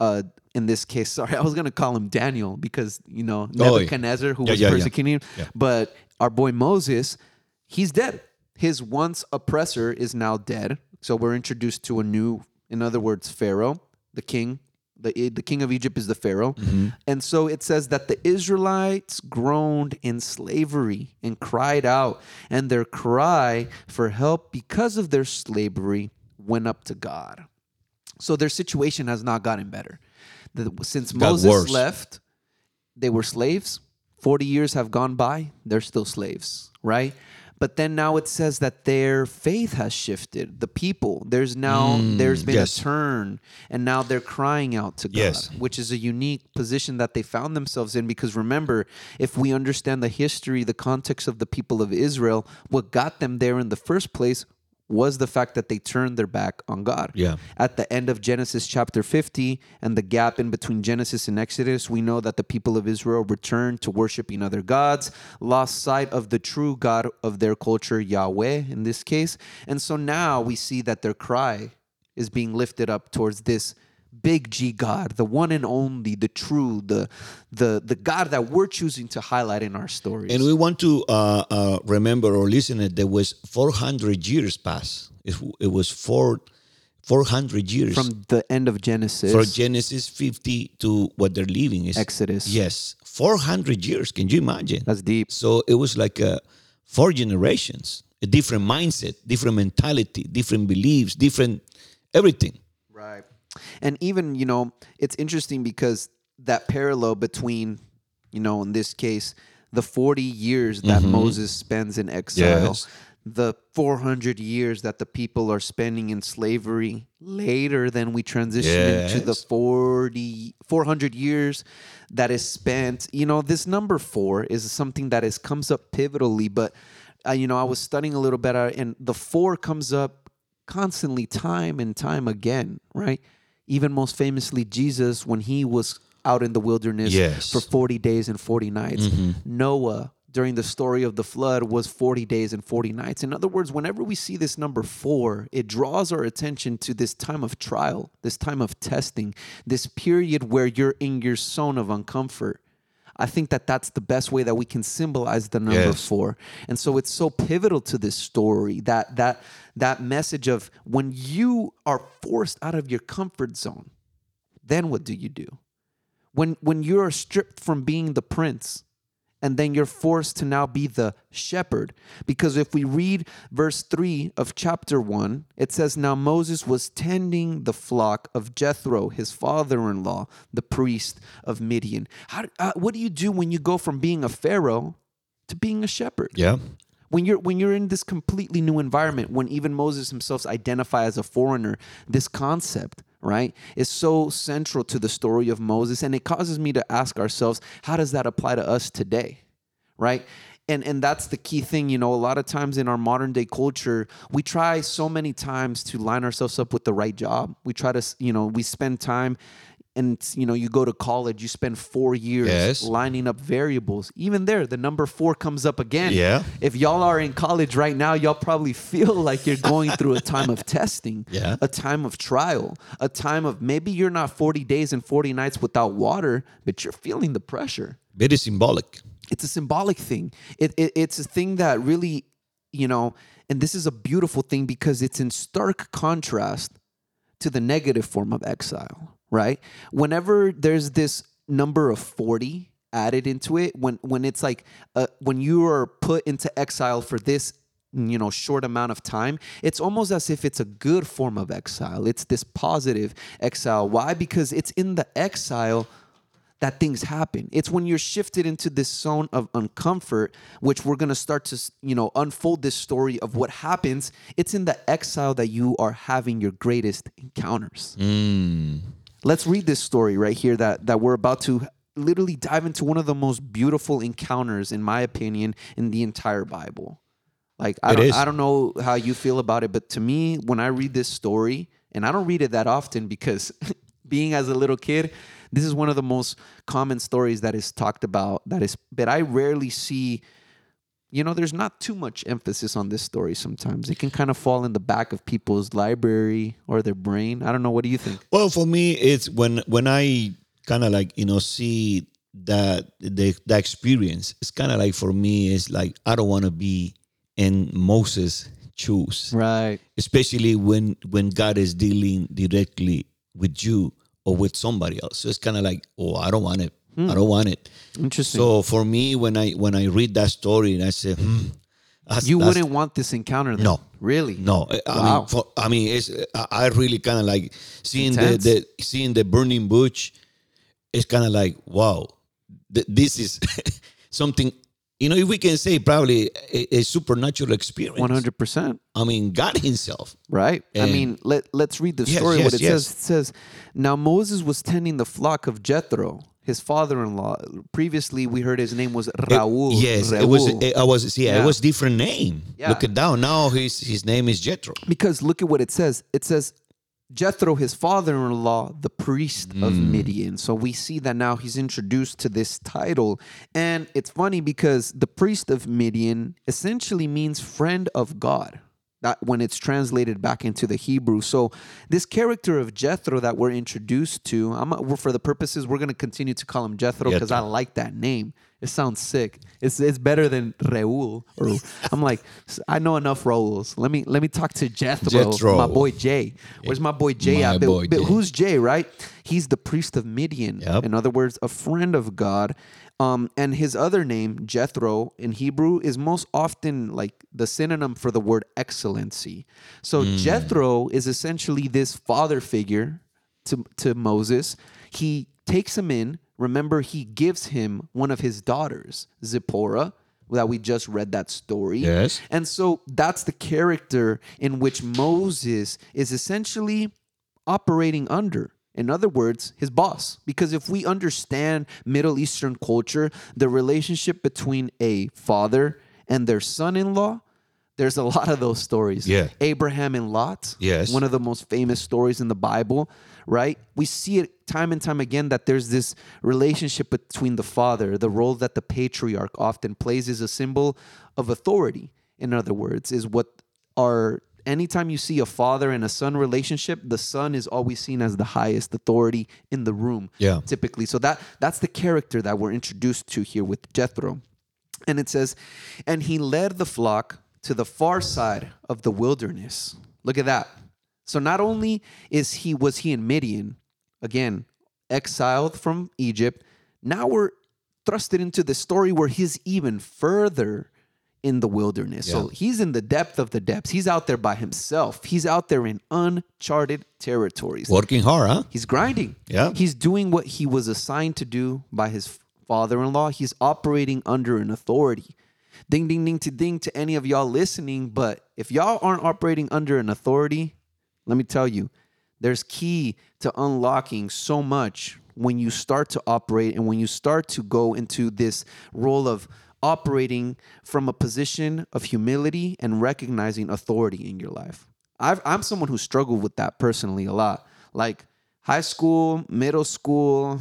uh in this case, sorry, I was gonna call him Daniel because you know. Nebuchadnezzar who Yeah, was yeah, yeah. persecuting him. Yeah. But our boy Moses, he's dead. His once oppressor is now dead. So we're introduced to a new, in other words, Pharaoh, the king. The, the king of Egypt is the Pharaoh. Mm-hmm. And so it says that the Israelites groaned in slavery and cried out, and their cry for help because of their slavery went up to God. So their situation has not gotten better. The- since got Moses worse. left, they were slaves. 40 years have gone by, they're still slaves, right? But then now it says that their faith has shifted. The people, there's now there's been Mm, yes. a turn and now they're crying out to God, Yes. which is a unique position that they found themselves in because remember, if we understand the history, the context of the people of Israel, what got them there in the first place was the fact that they turned their back on God Yeah. at the end of Genesis chapter 50 and the gap in between Genesis and Exodus, we know that the people of Israel returned to worshiping other gods, lost sight of the true God of their culture, Yahweh in this case. And so now we see that their cry is being lifted up towards this big G God, the one and only, the true, the the the God that we're choosing to highlight in our stories. And we want to uh, uh, remember or listen that there was 400 years past. It, it was four, 400 years from the end of Genesis, from Genesis 50 to what they're living is Exodus. Yes, 400 years. Can you imagine? That's deep. So it was like uh, four generations, a different mindset, different mentality, different beliefs, different everything. And even, you know, it's interesting because that parallel between, you know, in this case, the 40 years that Moses spends in exile, Yes. the 400 years that the people are spending in slavery later than we transition into the Yes. 40 400 years that is spent you know this number 4 is something that is comes up pivotally but uh, you know, I was studying a little bit, and the four comes up constantly, time and time again, right? Even most famously, Jesus, when he was out in the wilderness Yes. for 40 days and 40 nights. Mm-hmm. Noah, during the story of the flood, was 40 days and 40 nights. In other words, whenever we see this number four, it draws our attention to this time of trial, this time of testing, this period where you're in your zone of uncomfort. I think that that's the best way that we can symbolize the number Yes. four. And so it's so pivotal to this story that that that message of when you are forced out of your comfort zone, then what do you do? When when you're stripped from being the prince and then you're forced to now be the shepherd. Because if we read verse 3 of chapter 1, it says, Now Moses was tending the flock of Jethro, his father in law, the priest of Midian. How, uh, what do you do when you go from being a pharaoh to being a shepherd? Yeah. when you're when you're in this completely new environment when even moses himself identify as a foreigner this concept right? Is so central to the story of moses and it causes me to ask ourselves how does that apply to us today right? And and that's the key thing you know a lot of times in our modern day culture we try so many times to line ourselves up with the right job. We try to you know we spend time and you know you go to college you spend four years Yes. lining up variables even there the number four comes up again Yeah. if y'all are in college right now, y'all probably feel like you're going through a time of testing, Yeah. a time of trial, a time of maybe you're not 40 days and 40 nights without water, but you're feeling the pressure. Very symbolic. It's a symbolic thing. It, it, it's a thing that really, you know, and this is a beautiful thing because it's in stark contrast to the negative form of exile, right? Whenever there's this number of 40 added into it, when when it's like uh, when you are put into exile for this you know short amount of time it's almost as if it's a good form of exile it's this positive exile why because it's in the exile that things happen. It's when you're shifted into this zone of uncomfort, which we're going to start to, you know, unfold this story of what happens. It's in the exile that you are having your greatest encounters. Let's read this story right here that that we're about to literally dive into one of the most beautiful encounters in my opinion in the entire Bible. Like I It don't, is. I don't know how you feel about it, but to me, when I read this story, and I don't read it that often because being as a little kid, this is one of the most common stories that is talked about. That is, but I rarely see. You know, there's not too much emphasis on this story. Sometimes it can kind of fall in the back of people's library or their brain. I don't know. What do you think? Well, for me, it's when when I kind of like you know see that the the experience. It's kind of like for me, it's like I don't want to be in Moses' shoes, Right. especially when when God is dealing directly with you or with somebody else. So it's kind of like, oh, I don't want it. I don't want it. Interesting. So for me, when I when I read that story, and I say, hmm, that's- you that's- wouldn't want this encounter, then? No. Really? No, I- I Wow. mean, for, I mean, it's I I really kind of like seeing Intense. the, the seeing the burning bush. It's kind of like wow, th- this is something. You know, if we can say probably a, a supernatural experience. One hundred percent. I mean, God Himself. Right. I mean, let let's read the Yes, story. what it yes. says. It says, "Now Moses was tending the flock of Jethro, his father-in-law. Previously, we heard his name was Raul. Yes, it was. Raul. It, I was. Yeah, Yeah. it was different name. Yeah. Look it down. Now his his name is Jethro. because look at what it says. It says." Jethro, his father-in-law, the priest of Mm. Midian. So we see that now he's introduced to this title, and it's funny because the priest of Midian essentially means friend of God. That when it's translated back into the Hebrew. So this character of Jethro that we're introduced to, I'm we're, for the purposes we're going to continue to call him Jethro because I like that name. It sounds sick. It's it's better than Reul. Or I'm like I know enough Reuls. Let me let me talk to Jethro, Jethro. my boy Jay. Where's my boy Jay My at? Boy but Jay. who's Jay? Right? He's the priest of Midian. Yep. In other words, a friend of God. Um, and his other name, Jethro, in Hebrew, is most often like the synonym for the word excellency. So Hmm. Jethro is essentially this father figure to, to Moses. He takes him in. Remember, he gives him one of his daughters, Zipporah, that we just read that story. Yes. And so that's the character in which Moses is essentially operating under. In other words, his boss. Because if we understand Middle Eastern culture, the relationship between a father and their son-in-law. There's a lot of those stories. Yeah. Abraham and Lot. Yes. One of the most famous stories in the Bible, right? We see it time and time again that there's this relationship between the father. The role that the patriarch often plays is a symbol of authority. In other words, is what are anytime you see a father and a son relationship, the son is always seen as the highest authority in the room. Yeah. Typically. So that that's the character that we're introduced to here with Jethro. And it says, and he led the flock to the far side of the wilderness. Look at that. So not only is he was he in Midian, again, exiled from Egypt, now we're thrusted into the story where he's even further in the wilderness. So he's in the depth of the depths. He's out there by himself. He's out there in uncharted territories. Working hard, huh? He's grinding. Yeah. He's doing what he was assigned to do by his father in law. He's operating under an authority. Ding, ding, ding to ding to any of y'all listening. But if y'all aren't operating under an authority, let me tell you, there's key to unlocking so much when you start to operate and when you start to go into this role of operating from a position of humility and recognizing authority in your life. I've, I'm someone who struggled with that personally a lot. Like high school, middle school,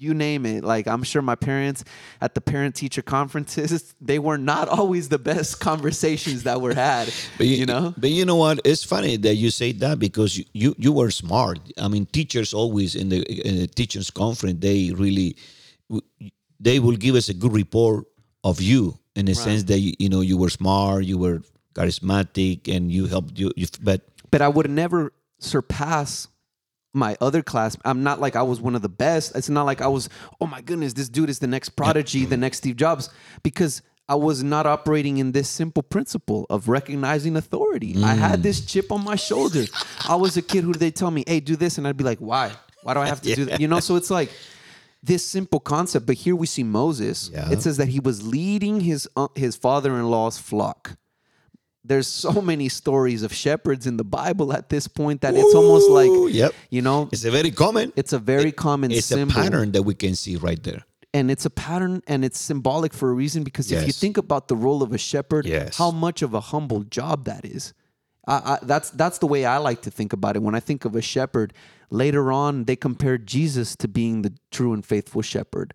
you name it. Like I'm sure my parents at the parent teacher conferences, they were not always the best conversations that were had. But you, know? But you know what? It's funny that you say that because you, you, you were smart. I mean, teachers always in the, in the teachers conference they really they will give us a good report of you in the sense that you, you know you were smart, you were charismatic, and you helped you. you but but I would never surpass my other class. I'm not like I was one of the best. It's not like I was, oh my goodness, this dude is the next prodigy, the next Steve Jobs, because I was not operating in this simple principle of recognizing authority. I had mm. this chip on my shoulder. I was a kid who they tell me, hey, do this. And I'd be like, why? Why do I have to do that? You know, so it's like, this simple concept, but here we see Moses. Yeah. It says that he was leading his uh, his father-in-law's flock there's so many stories of shepherds in the Bible at this point that it's almost like yep. you know it's a very common. it's a very common it's symbol a pattern that we can see right there. and it's a pattern and it's symbolic for a reason because if you think about the role of a shepherd Yes. how much of a humble job that is I, I, that's that's the way I like to think about it when I think of a shepherd later on they compared Jesus to being the true and faithful shepherd.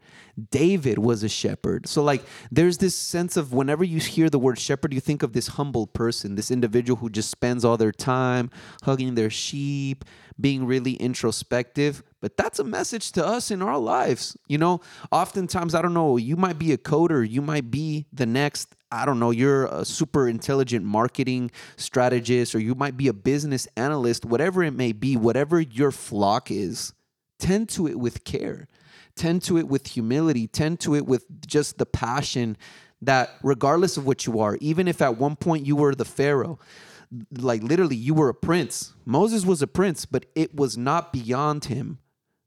David was a shepherd. So like there's this sense of whenever you hear the word shepherd you think of this humble person this individual who just spends all their time hugging their sheep being really introspective. But that's a message to us in our lives you know? Oftentimes i don't know you might be a coder you might be the next i don't know you're a super intelligent marketing strategist or you might be a business analyst whatever it may be whatever your flock is tend to it with care. Tend to it with humility. Tend to it with just the passion that regardless of what you are even if at one point you were the pharaoh like literally you were a prince. Moses was a prince but it was not beyond him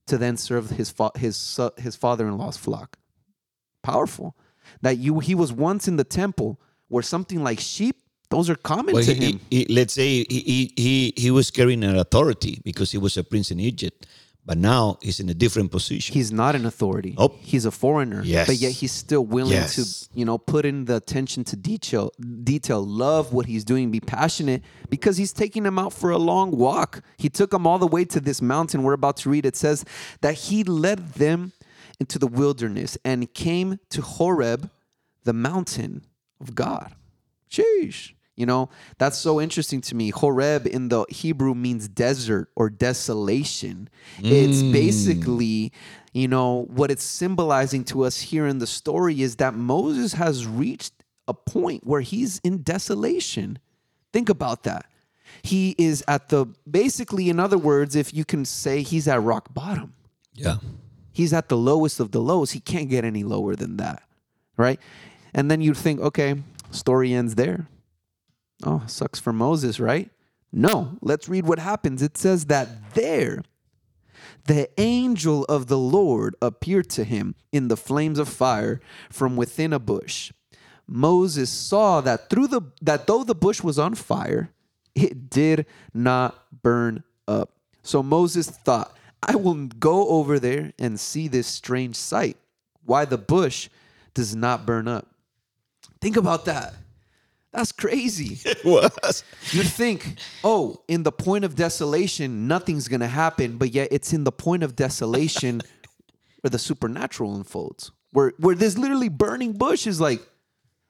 to then serve his fa- his son- his father-in-law's flock. Powerful that you he was once in the temple where something like sheep those are common Well, to he, him he- he- let's say he, he he he was carrying an authority because he was a prince in Egypt, but now he's in a different position. he's not an authority Oh. he's a foreigner Yes. but yet he's still willing Yes. to you know put in the attention to detail detail love what he's doing be passionate because he's taking them out for a long walk he took them all the way to this mountain we're about to read it says that he led them into the wilderness and came to horeb the mountain of god. Sheesh. You know that's so interesting to me. Horeb in the hebrew means desert or desolation. It's mm. basically you know what it's symbolizing to us here in the story is that moses has reached a point where he's in desolation. Think about that. He is at the basically in other words if you can say he's at rock bottom. Yeah, he's at the lowest of the lows. He can't get any lower than that, right? And then you'd think, okay, story ends there. Oh, sucks for Moses, right? No, let's read what happens. It says that there the angel of the Lord appeared to him in the flames of fire from within a bush. Moses saw that through the that though the bush was on fire, it did not burn up. So Moses thought, I will go over there and see this strange sight, why the bush does not burn up. Think about that. That's crazy. It was. You'd think, oh, in the point of desolation, nothing's going to happen, but yet it's in the point of desolation where the supernatural unfolds. Where where this literally burning bush is like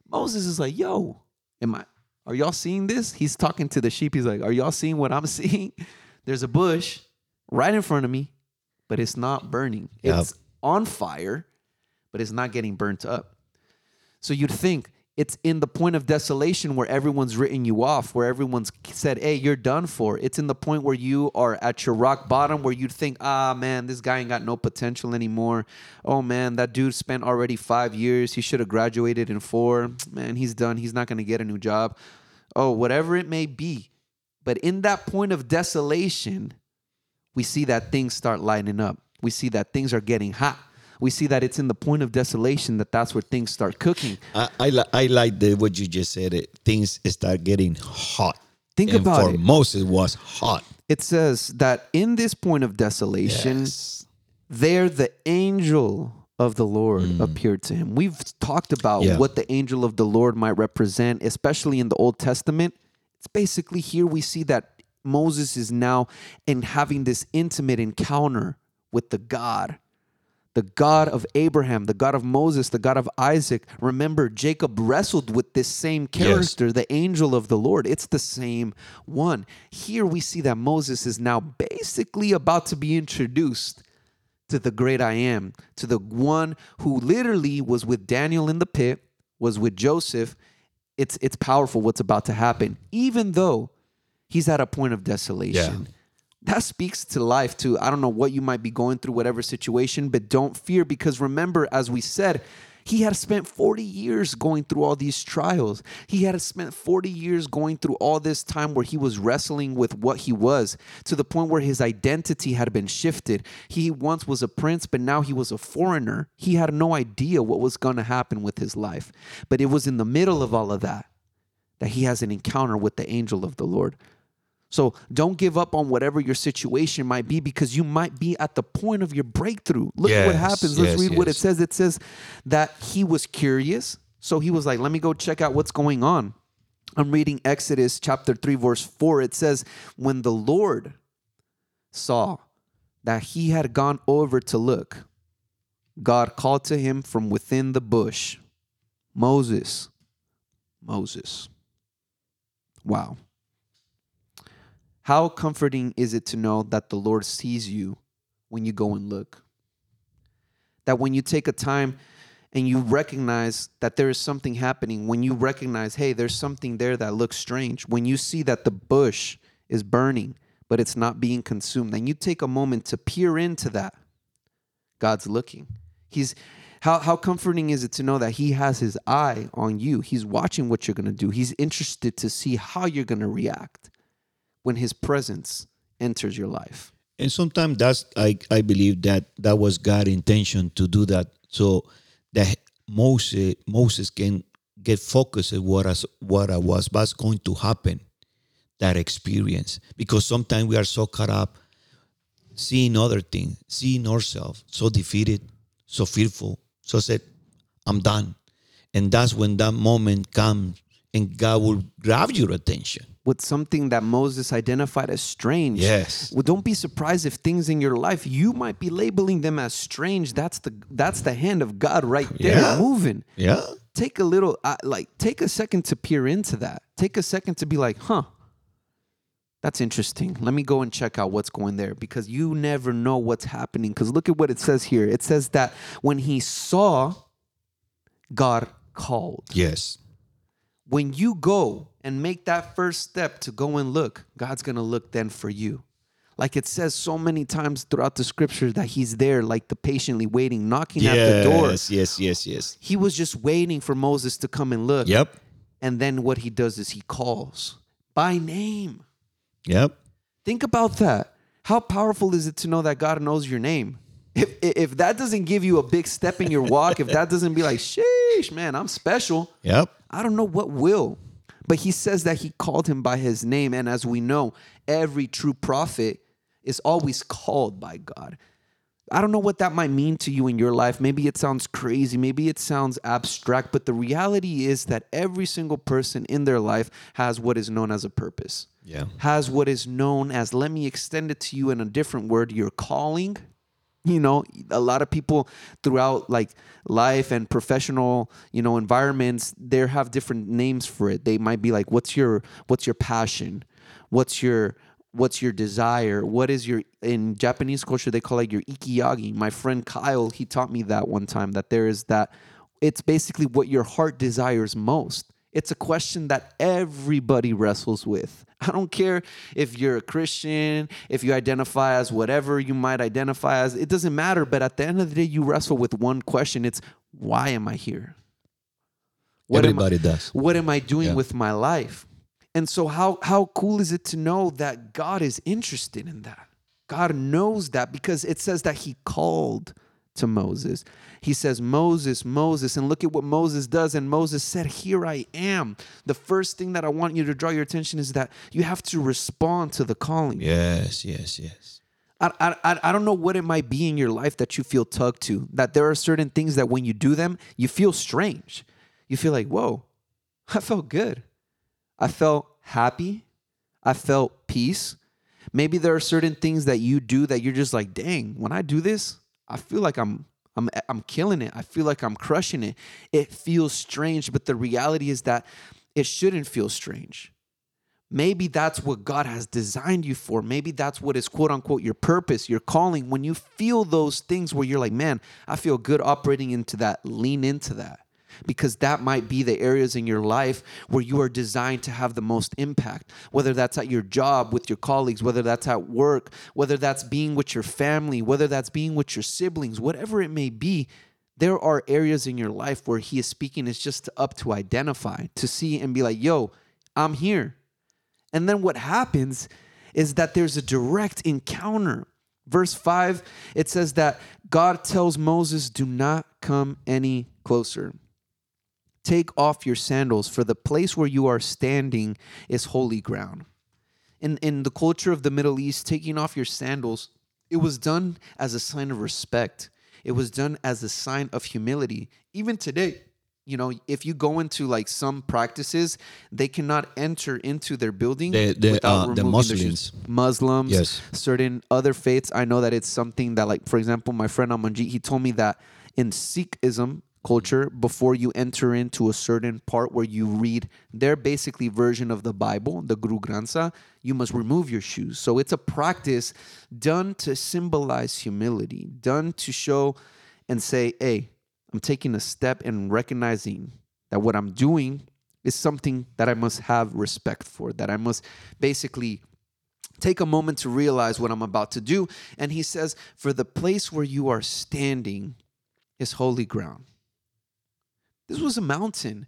Moses is like, "Yo, am I are y'all seeing this?" He's talking to the sheep. He's like, "Are y'all seeing what I'm seeing?" There's a bush right in front of me, but it's not burning. Yep. It's on fire, but it's not getting burnt up. So you'd think it's in the point of desolation where everyone's written you off, where everyone's said, hey, you're done for. It's in the point where you are at your rock bottom, where you'd think, ah, man, this guy ain't got no potential anymore. Oh, man, that dude spent already five years. He should have graduated in four. Man, he's done. He's not going to get a new job. Oh, whatever it may be. But in that point of desolation, we see that things start lighting up. We see that things are getting hot. We see that it's in the point of desolation that that's where things start cooking. I I, li- I like the what you just said. It things start getting hot. Think and about for it. Moses was hot. It says that in this point of desolation, Yes. there the angel of the Lord appeared to him. We've talked about Mm. Yeah. what the angel of the Lord might represent, especially in the Old Testament. It's basically here we see that Moses is now in having this intimate encounter with the God. The God of Abraham, the God of Moses, the God of Isaac. Remember, Jacob wrestled with this same character, the angel of the Lord. It's the same one. Here we see that Moses is now basically about to be introduced to the great I am, to the one who literally was with Daniel in the pit, was with Joseph. It's it's powerful what's about to happen, even though he's at a point of desolation. That speaks to life too. I don't know what you might be going through, whatever situation, but don't fear because remember, as we said, he had spent 40 years going through all these trials. He had spent 40 years going through all this time where he was wrestling with what he was to the point where his identity had been shifted. He once was a prince, but now he was a foreigner. He had no idea what was going to happen with his life. But it was in the middle of all of that that he has an encounter with the angel of the Lord. So don't give up on whatever your situation might be because you might be at the point of your breakthrough. Look at what happens. Let's yes, read what it says. It says that he was curious. So he was like, let me go check out what's going on. I'm reading Exodus chapter 3, verse 4. It says, When the Lord saw that he had gone over to look, God called to him from within the bush, Moses, Moses. Wow. How comforting is it to know that the Lord sees you when you go and look? That when you take a time and you recognize that there is something happening, when you recognize, hey, there's something there that looks strange, when you see that the bush is burning, but it's not being consumed, then you take a moment to peer into that. God's looking. He's how how comforting is it to know that he has his eye on you. He's watching what you're going to do. He's interested to see how you're going to react when his presence enters your life. And sometimes that's I, I believe that that was God's intention to do that so that Moses Moses can get focused on what as what I was what's going to happen, that experience. Because sometimes we are so caught up seeing other things, seeing ourselves so defeated, so fearful, so said, I'm done. And that's when that moment comes and God will grab your attention. With something that Moses identified as strange. Yes. Well, don't be surprised if things in your life you might be labeling them as strange. That's the that's the hand of God right there Yeah. moving. Yeah. take a little uh, like take a second to peer into that take a second to be like huh that's interesting let me go and check out what's going there because you never know what's happening because look at what it says here it says that when he saw god called Yes. when you go and make that first step to go and look god's gonna look then for you like it says so many times throughout the scripture that he's there like the patiently waiting knocking at the door Yes, yes, yes, yes. he was just waiting for Moses to come and look. Yep. And then what he does is he calls by name. Yep. Think about that. How powerful is it to know that God knows your name? If, if that doesn't give you a big step in your walk, if that doesn't be like, sheesh, man, I'm special, Yep. I don't know what will. But he says that he called him by his name. And as we know, every true prophet is always called by God. I don't know what that might mean to you in your life. Maybe it sounds crazy. Maybe it sounds abstract. But the reality is that every single person in their life has what is known as a purpose, Yeah. has what is known as, let me extend it to you in a different word, your calling. You know, a lot of people throughout like life and professional, you know, environments, they have different names for it. They might be like, what's your what's your passion? What's your what's your desire what is your in japanese culture they call it your ikiyagi my friend kyle he taught me that one time that there is that it's basically what your heart desires most it's a question that everybody wrestles with i don't care if you're a christian if you identify as whatever you might identify as it doesn't matter but at the end of the day you wrestle with one question it's why am i here what am I- Everybody does. what am I doing Yeah. with my life? And so how how cool is it to know that God is interested in that? God knows that because it says that he called to Moses. He says, Moses, Moses, and look at what Moses does. And Moses said, Here I am. The first thing that I want you to draw your attention is that you have to respond to the calling. Yes, yes, yes. I, I, I- I don't know what it might be in your life that you feel tugged to, that there are certain things that when you do them, you feel strange. You feel like, whoa, I felt good. I felt happy. I felt peace. Maybe there are certain things that you do that you're just like, dang, when I do this, I feel like I'm I'm I'm killing it. I feel like I'm crushing it. It feels strange, but the reality is that it shouldn't feel strange. Maybe that's what God has designed you for. Maybe that's what is quote unquote your purpose, your calling. When you feel those things where you're like, man, I feel good operating into that, lean into that. Because that might be the areas in your life where you are designed to have the most impact, whether that's at your job with your colleagues, whether that's at work, whether that's being with your family, whether that's being with your siblings, whatever it may be. There are areas in your life where He is speaking, it's just up to identify, to see and be like, yo, I'm here. And then what happens is that there's a direct encounter. Verse 5, it says that God tells Moses, Do not come any closer. Take off your sandals, for the place where you are standing is holy ground. In, in the culture of the Middle East, taking off your sandals, it was done as a sign of respect. It was done as a sign of humility. Even today, you know, if you go into like some practices, they cannot enter into their building The- the, without uh, the removing their shoes. Muslims. Muslims, Yes. certain other faiths. I know that it's something that, like, for example, my friend Amanjit, he told me that in Sikhism culture, before you enter into a certain part where you read their basically version of the Bible, the Guru Granth you must remove your shoes. So it's a practice done to symbolize humility, done to show and say, hey, I'm taking a step and recognizing that what I'm doing is something that I must have respect for, that I must basically take a moment to realize what I'm about to do. And he says, For the place where you are standing is holy ground. This was a mountain.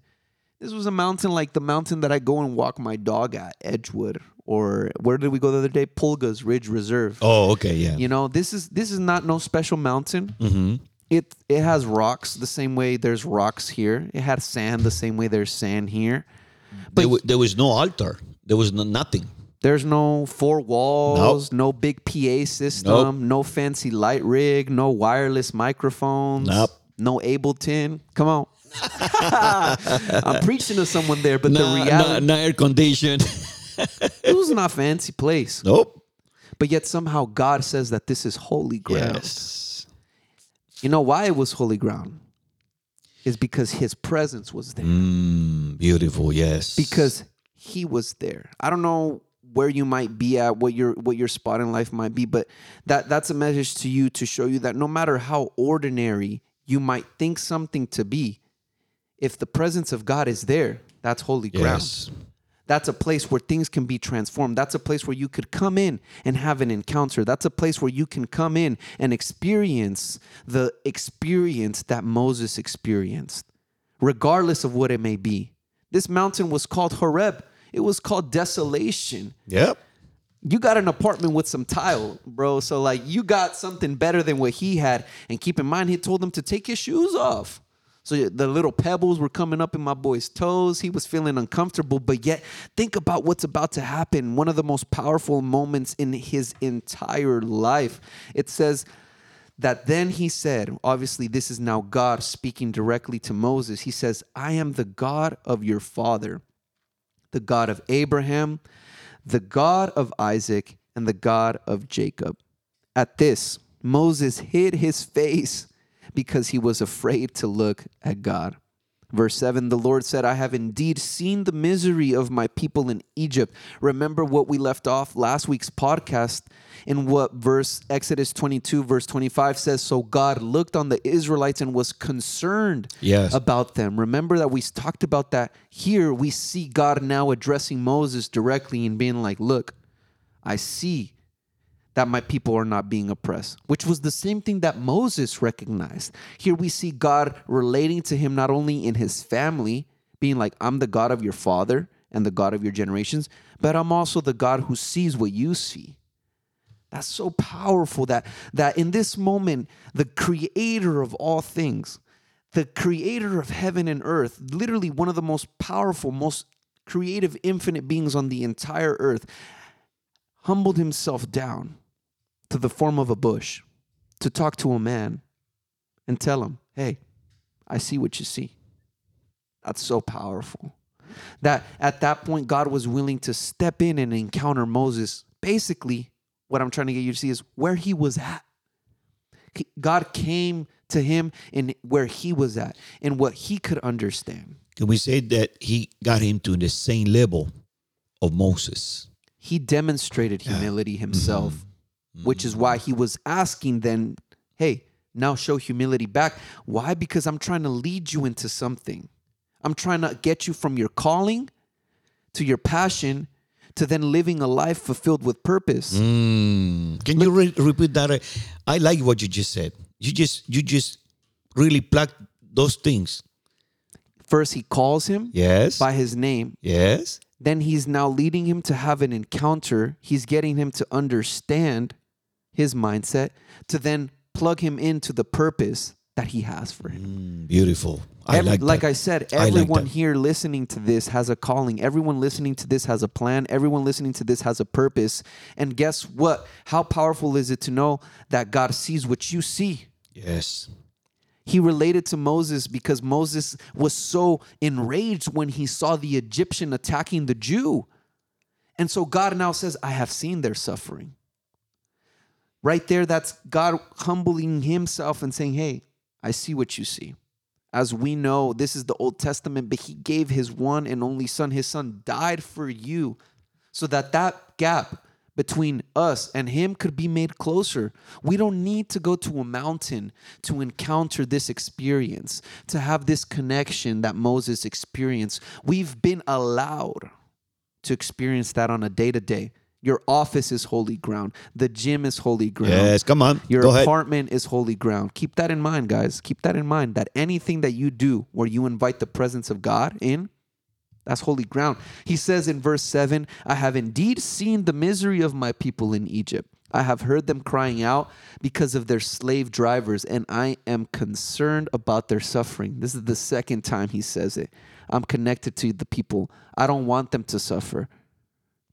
This was a mountain like the mountain that I go and walk my dog at, Edgewood, or where did we go the other day? Pulgas Ridge Reserve. Oh, okay, yeah. You know, this is this is not no special mountain. hmm It it has rocks the same way there's rocks here. It had sand the same way there's sand here. There, wa- there was no altar. There was no, nothing. There's no four walls, no big PA system, no fancy light rig, no wireless microphones, Nope. no Ableton. Come on. I'm preaching to someone there, but No, the reality no, no air condition. it was not a fancy place. nope. But yet somehow God says that this is holy ground. Yes. You know why it was holy ground? Is because his presence was there. Mm, beautiful. Yes. because he was there. I don't know where you might be at, what your what your spot in life might be, but that that's a message to you to show you that no matter how ordinary you might think something to be, if the presence of God is there, that's holy ground. yes. That's a place where things can be transformed. That's a place where you could come in and have an encounter. That's a place where you can come in and experience the experience that Moses experienced, regardless of what it may be. This mountain was called Horeb. It was called desolation. Yep. You got an apartment with some tile, bro. So like you got something better than what he had. And keep in mind, he told them to take his shoes off. So the little pebbles were coming up in my boy's toes. He was feeling uncomfortable, but yet think about what's about to happen. One of the most powerful moments in his entire life. It says that then he said, obviously, this is now God speaking directly to Moses. He says, I am the God of your father, the God of Abraham, the God of Isaac, and the God of Jacob. At this, Moses hid his face because he was afraid to look at God. Verse 7 The Lord said, I have indeed seen the misery of my people in Egypt. Remember what we left off last week's podcast in what verse Exodus 22, verse 25 says. So God looked on the Israelites and was concerned Yes. about them. Remember that we talked about that. Here we see God now addressing Moses directly and being like, Look, I see that my people are not being oppressed, which was the same thing that Moses recognized. Here we see God relating to him not only in his family, being like, I'm the God of your father and the God of your generations, but I'm also the God who sees what you see. That's so powerful that that in this moment, the creator of all things, the creator of heaven and earth, literally one of the most powerful, most creative, infinite beings on the entire earth, humbled himself down to the form of a bush to talk to a man and tell him, Hey, I see what you see. That's so powerful. That at that point, God was willing to step in and encounter Moses. Basically, what I'm trying to get you to see is where he was at. God came to him in where he was at and what he could understand. Can we say that he got him to the same level of Moses? he demonstrated humility himself, mm-hmm. Which is why he was asking then, hey, now show humility back. Why? Because I'm trying to lead you into something. I'm trying to get you from your calling to your passion to then living a life fulfilled with purpose. Mm. Can you re- repeat that? I like what you just said. You just you just really plucked those things. First, he calls him Yes. by his name. Yes. Then he's now leading him to have an encounter. He's getting him to understand his mindset, to then plug him into the purpose that he has for him. Mm, beautiful. I Every- like that. I said, I like everyone here listening to this has a calling. Everyone listening to this has a plan. Everyone listening to this has a purpose. And guess what? How powerful is it to know that God sees what you see? Yes. He related to Moses because Moses was so enraged when he saw the Egyptian attacking the Jew. And so God now says, I have seen their suffering. Right there, that's God humbling himself and saying, Hey, I see what you see. As we know, this is the Old Testament, but he gave his one and only son. His son died for you so that that gap between us and him could be made closer. We don't need to go to a mountain to encounter this experience, to have this connection that Moses experienced. We've been allowed to experience that on a day to day. Your office is holy ground. The gym is holy ground. Yes. Come on. Your Go ahead. apartment is holy ground. Keep that in mind, guys. Keep that in mind that anything that you do where you invite the presence of God in, that's holy ground. He says in verse 7 I have indeed seen the misery of my people in Egypt. I have heard them crying out because of their slave drivers, and I am concerned about their suffering. This is the second time he says it. I'm connected to the people. I don't want them to suffer.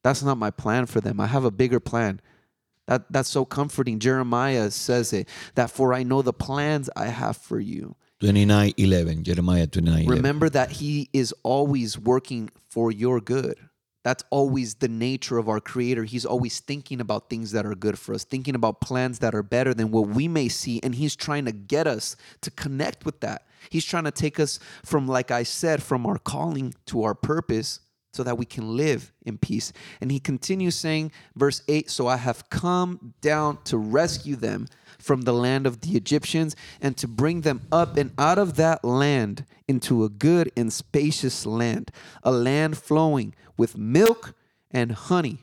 That's not my plan for them. I have a bigger plan. That, that's so comforting. Jeremiah says it that for I know the plans I have for you. 29 11. Jeremiah 29 11. Remember that He is always working for your good. That's always the nature of our Creator. He's always thinking about things that are good for us, thinking about plans that are better than what we may see. And He's trying to get us to connect with that. He's trying to take us from, like I said, from our calling to our purpose so that we can live in peace. And He continues saying, verse 8 So I have come down to rescue them from the land of the Egyptians and to bring them up and out of that land into a good and spacious land, a land flowing with milk and honey.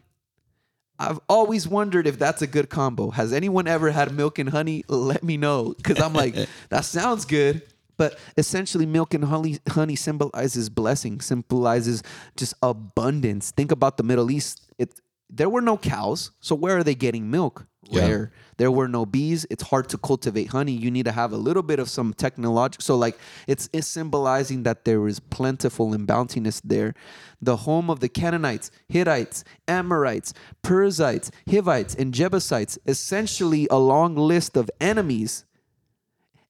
I've always wondered if that's a good combo. Has anyone ever had milk and honey? Let me know because I'm like, that sounds good. But essentially, milk and honey, honey symbolizes blessing, symbolizes just abundance. Think about the Middle East. It, there were no cows. So where are they getting milk? Yeah. There were no bees. It's hard to cultivate honey. You need to have a little bit of some technological. So like it's it's symbolizing that there is plentiful and bountiness there. The home of the Canaanites, Hittites, Amorites, Perizzites, Hivites, and Jebusites. Essentially a long list of enemies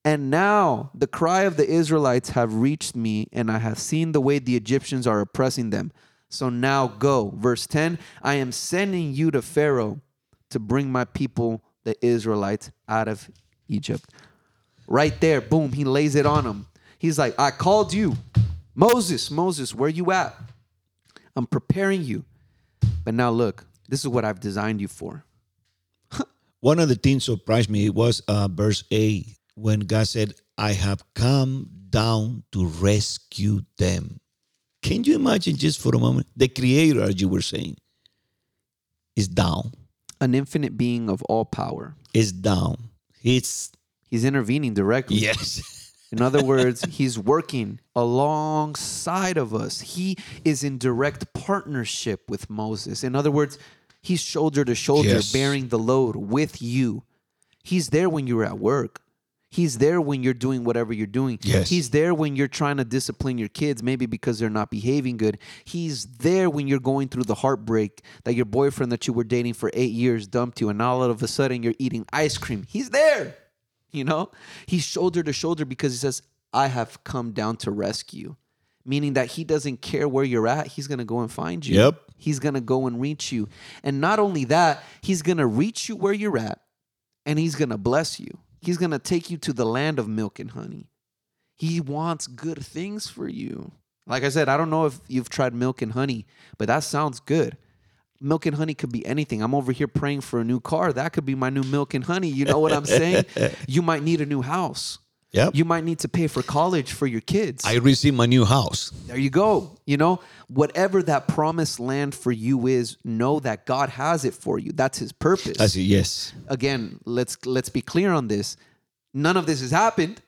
and now the cry of the Israelites have reached me, and I have seen the way the Egyptians are oppressing them. So now go. Verse 10 I am sending you to Pharaoh to bring my people, the Israelites, out of Egypt. Right there, boom, he lays it on them. He's like, I called you. Moses, Moses, where you at? I'm preparing you. But now look, this is what I've designed you for. One of the things surprised me was uh, verse 8 when God said, I have come down to rescue them. Can you imagine just for a moment? The creator, as you were saying, is down. An infinite being of all power. Is down. He's He's intervening directly. yes. In other words, he's working alongside of us. He is in direct partnership with Moses. In other words, he's shoulder to shoulder Yes. bearing the load with you. He's there when you're at work. He's there when you're doing whatever you're doing. Yes. He's there when you're trying to discipline your kids, maybe because they're not behaving good. He's there when you're going through the heartbreak that your boyfriend that you were dating for eight years dumped you, and now all of a sudden you're eating ice cream. He's there. You know, he's shoulder to shoulder because he says, I have come down to rescue, meaning that he doesn't care where you're at. He's going to go and find you. Yep. He's going to go and reach you. And not only that, he's going to reach you where you're at and he's going to bless you. He's going to take you to the land of milk and honey. He wants good things for you. Like I said, I don't know if you've tried milk and honey, but that sounds good. Milk and honey could be anything. I'm over here praying for a new car. That could be my new milk and honey. You know what I'm saying? you might need a new house. Yep. You might need to pay for college for your kids. I received my new house. there you go. You know, whatever that promised land for you is, know that God has it for you. That's his purpose said, yes. again, let's let's be clear on this. None of this has happened.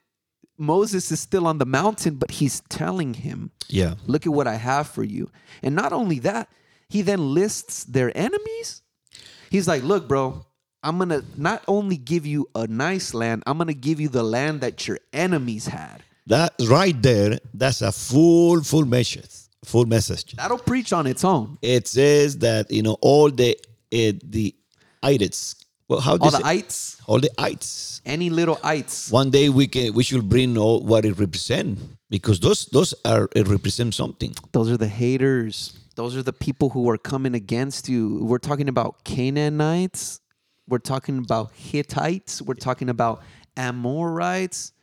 Moses is still on the mountain, but he's telling him, Yeah. "Look at what I have for you." And not only that, he then lists their enemies. He's like, "Look, bro, I'm going to not only give you a nice land, I'm going to give you the land that your enemies had." That right there, that's a full, full message. Full message. That'll preach on its own. It says that, you know, all the uh, the ites. Well, how do All the say- ites, all the ites. any little ites. One day we can we should bring all what it represent because those those are it represent something. Those are the haters. Those are the people who are coming against you. We're talking about Canaanites. We're talking about Hittites. We're talking about Amorites,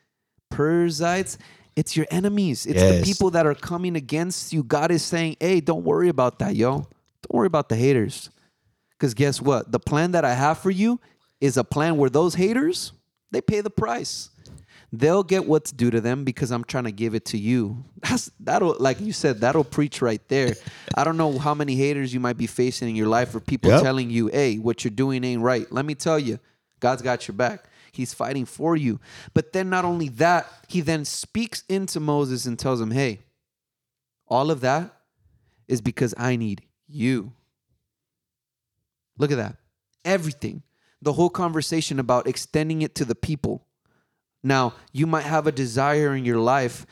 Perizzites. It's your enemies. It's the people that are coming against you. God is saying, hey, don't worry about that, yo. Don't worry about the haters. Because guess what? The plan that I have for you is a plan where those haters, they pay the price. They'll get what's due to them because I'm trying to give it to you. That's that'll like you said, that'll preach right there. I don't know how many haters you might be facing in your life or people Yep. telling you, hey, what you're doing ain't right. Let me tell you, God's got your back. He's fighting for you. But then not only that, he then speaks into Moses and tells him, hey, all of that is because I need you. Look at that. Everything. The whole conversation about extending it to the people. Now, you might have a desire in your life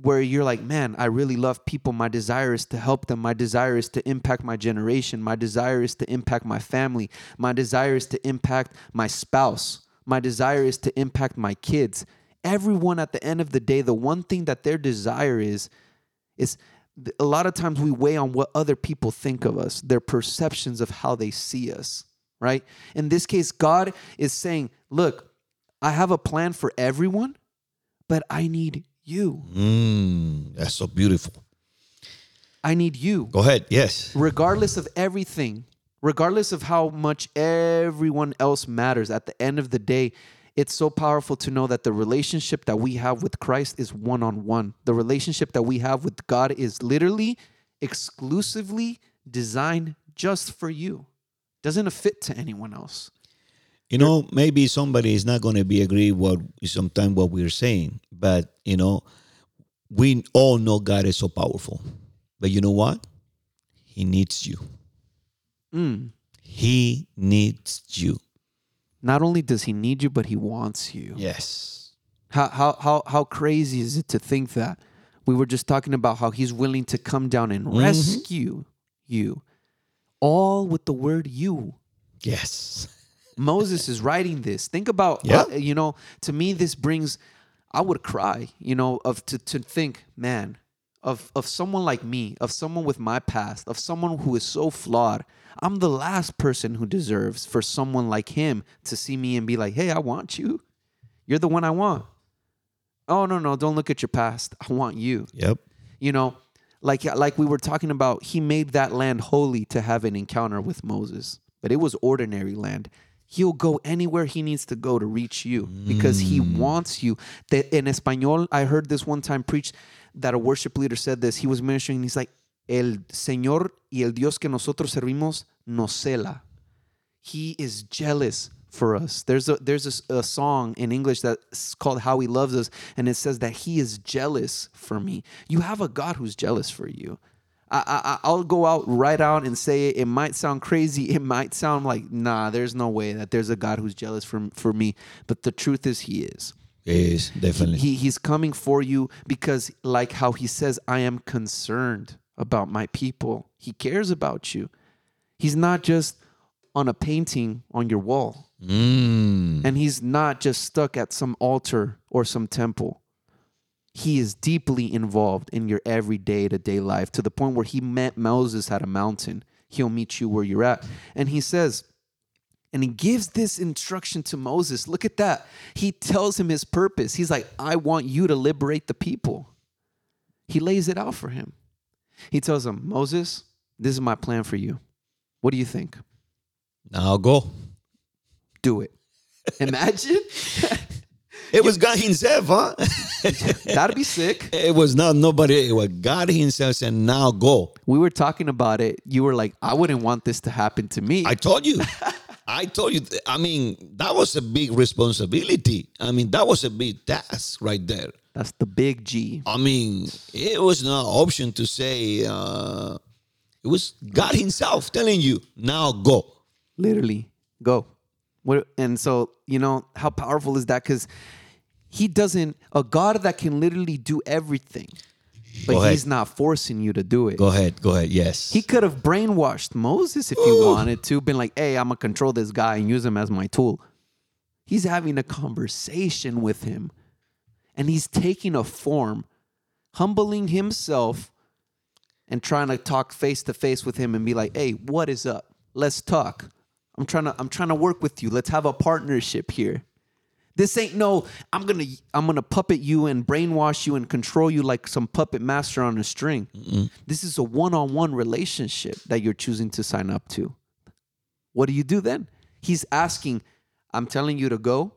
where you're like, man, I really love people. My desire is to help them. My desire is to impact my generation. My desire is to impact my family. My desire is to impact my spouse. My desire is to impact my kids. Everyone at the end of the day, the one thing that their desire is, is a lot of times we weigh on what other people think of us, their perceptions of how they see us, right? In this case, God is saying, look, I have a plan for everyone, but I need you. Mm, that's so beautiful. I need you. Go ahead. Yes. Regardless of everything, regardless of how much everyone else matters, at the end of the day, it's so powerful to know that the relationship that we have with Christ is one on one. The relationship that we have with God is literally exclusively designed just for you. Doesn't fit to anyone else. You know, maybe somebody is not going to be agree what sometimes what we're saying, but you know, we all know God is so powerful. But you know what? He needs you. He needs you. Not only does he need you, but he wants you. Yes. How how how how crazy is it to think that? We were just talking about how he's willing to come down and Mm-hmm. rescue you. All with the word you. Yes. Moses is writing this. Think about, Yeah. uh, you know, to me, this brings, I would cry, you know, of to, to think, man, of, of someone like me, of someone with my past, of someone who is so flawed. I'm the last person who deserves for someone like him to see me and be like, hey, I want you. You're the one I want. Oh, no, no, don't look at your past. I want you Yep. you know like like we were talking about he made that land holy to have an encounter with moses but it was ordinary land he'll go anywhere he needs to go to reach you because he mm. wants you in español i heard this one time preached that a worship leader said this he was ministering and he's like el señor y el dios que nosotros servimos nos cela he is jealous for us. There's a there's a a, song in English that's called "How He Loves Us," and it says that He is jealous for me. You have a God who's jealous for you. I, I I'll go out right out and say it. It might sound crazy. It might sound like nah. There's no way that there's a God who's jealous for for me. But the truth is, He is. Yes, definitely. He he's coming for you because like how he says I am concerned about my people. He cares about you. He's not just on a painting on your wall. Mm. And he's not just stuck at some altar or some temple. He is deeply involved in your everyday to day life to the point where he met Moses at a mountain. He'll meet you where you're at. And he says, and he gives this instruction to Moses. Look at that. He tells him his purpose. He's like, I want you to liberate the people. He lays it out for him. He tells him, Moses, this is my plan for you. What do you think? Now go. Do it. Imagine. It was God Himself, huh? That'd be sick. it was not nobody. It was God Himself said, "Now go." We were talking about it. You were like, I wouldn't want this to happen to me. I told you. I told you. I mean, that was a big responsibility. I mean, that was a big task right there. That's the big G. I mean, it was no option to say. Uh, it was God Himself telling you, "Now go." Literally, go. What, and so, you know, how powerful is that? Because he doesn't, a God that can literally do everything, but he's not forcing you to do it. Go ahead. Go ahead. Yes. He could have brainwashed Moses if he wanted to, been like, hey, I'm going to control this guy and use him as my tool. He's having a conversation with him and he's taking a form, humbling himself and trying to talk face to face with him and be like, hey, what is up? Let's talk. I'm trying to I'm trying to work with you. Let's have a partnership here. This ain't no I'm going to I'm going to puppet you and brainwash you and control you like some puppet master on a string. This is a one-on-one relationship that you're choosing to sign up to. What do you do then? He's asking, I'm telling you to go.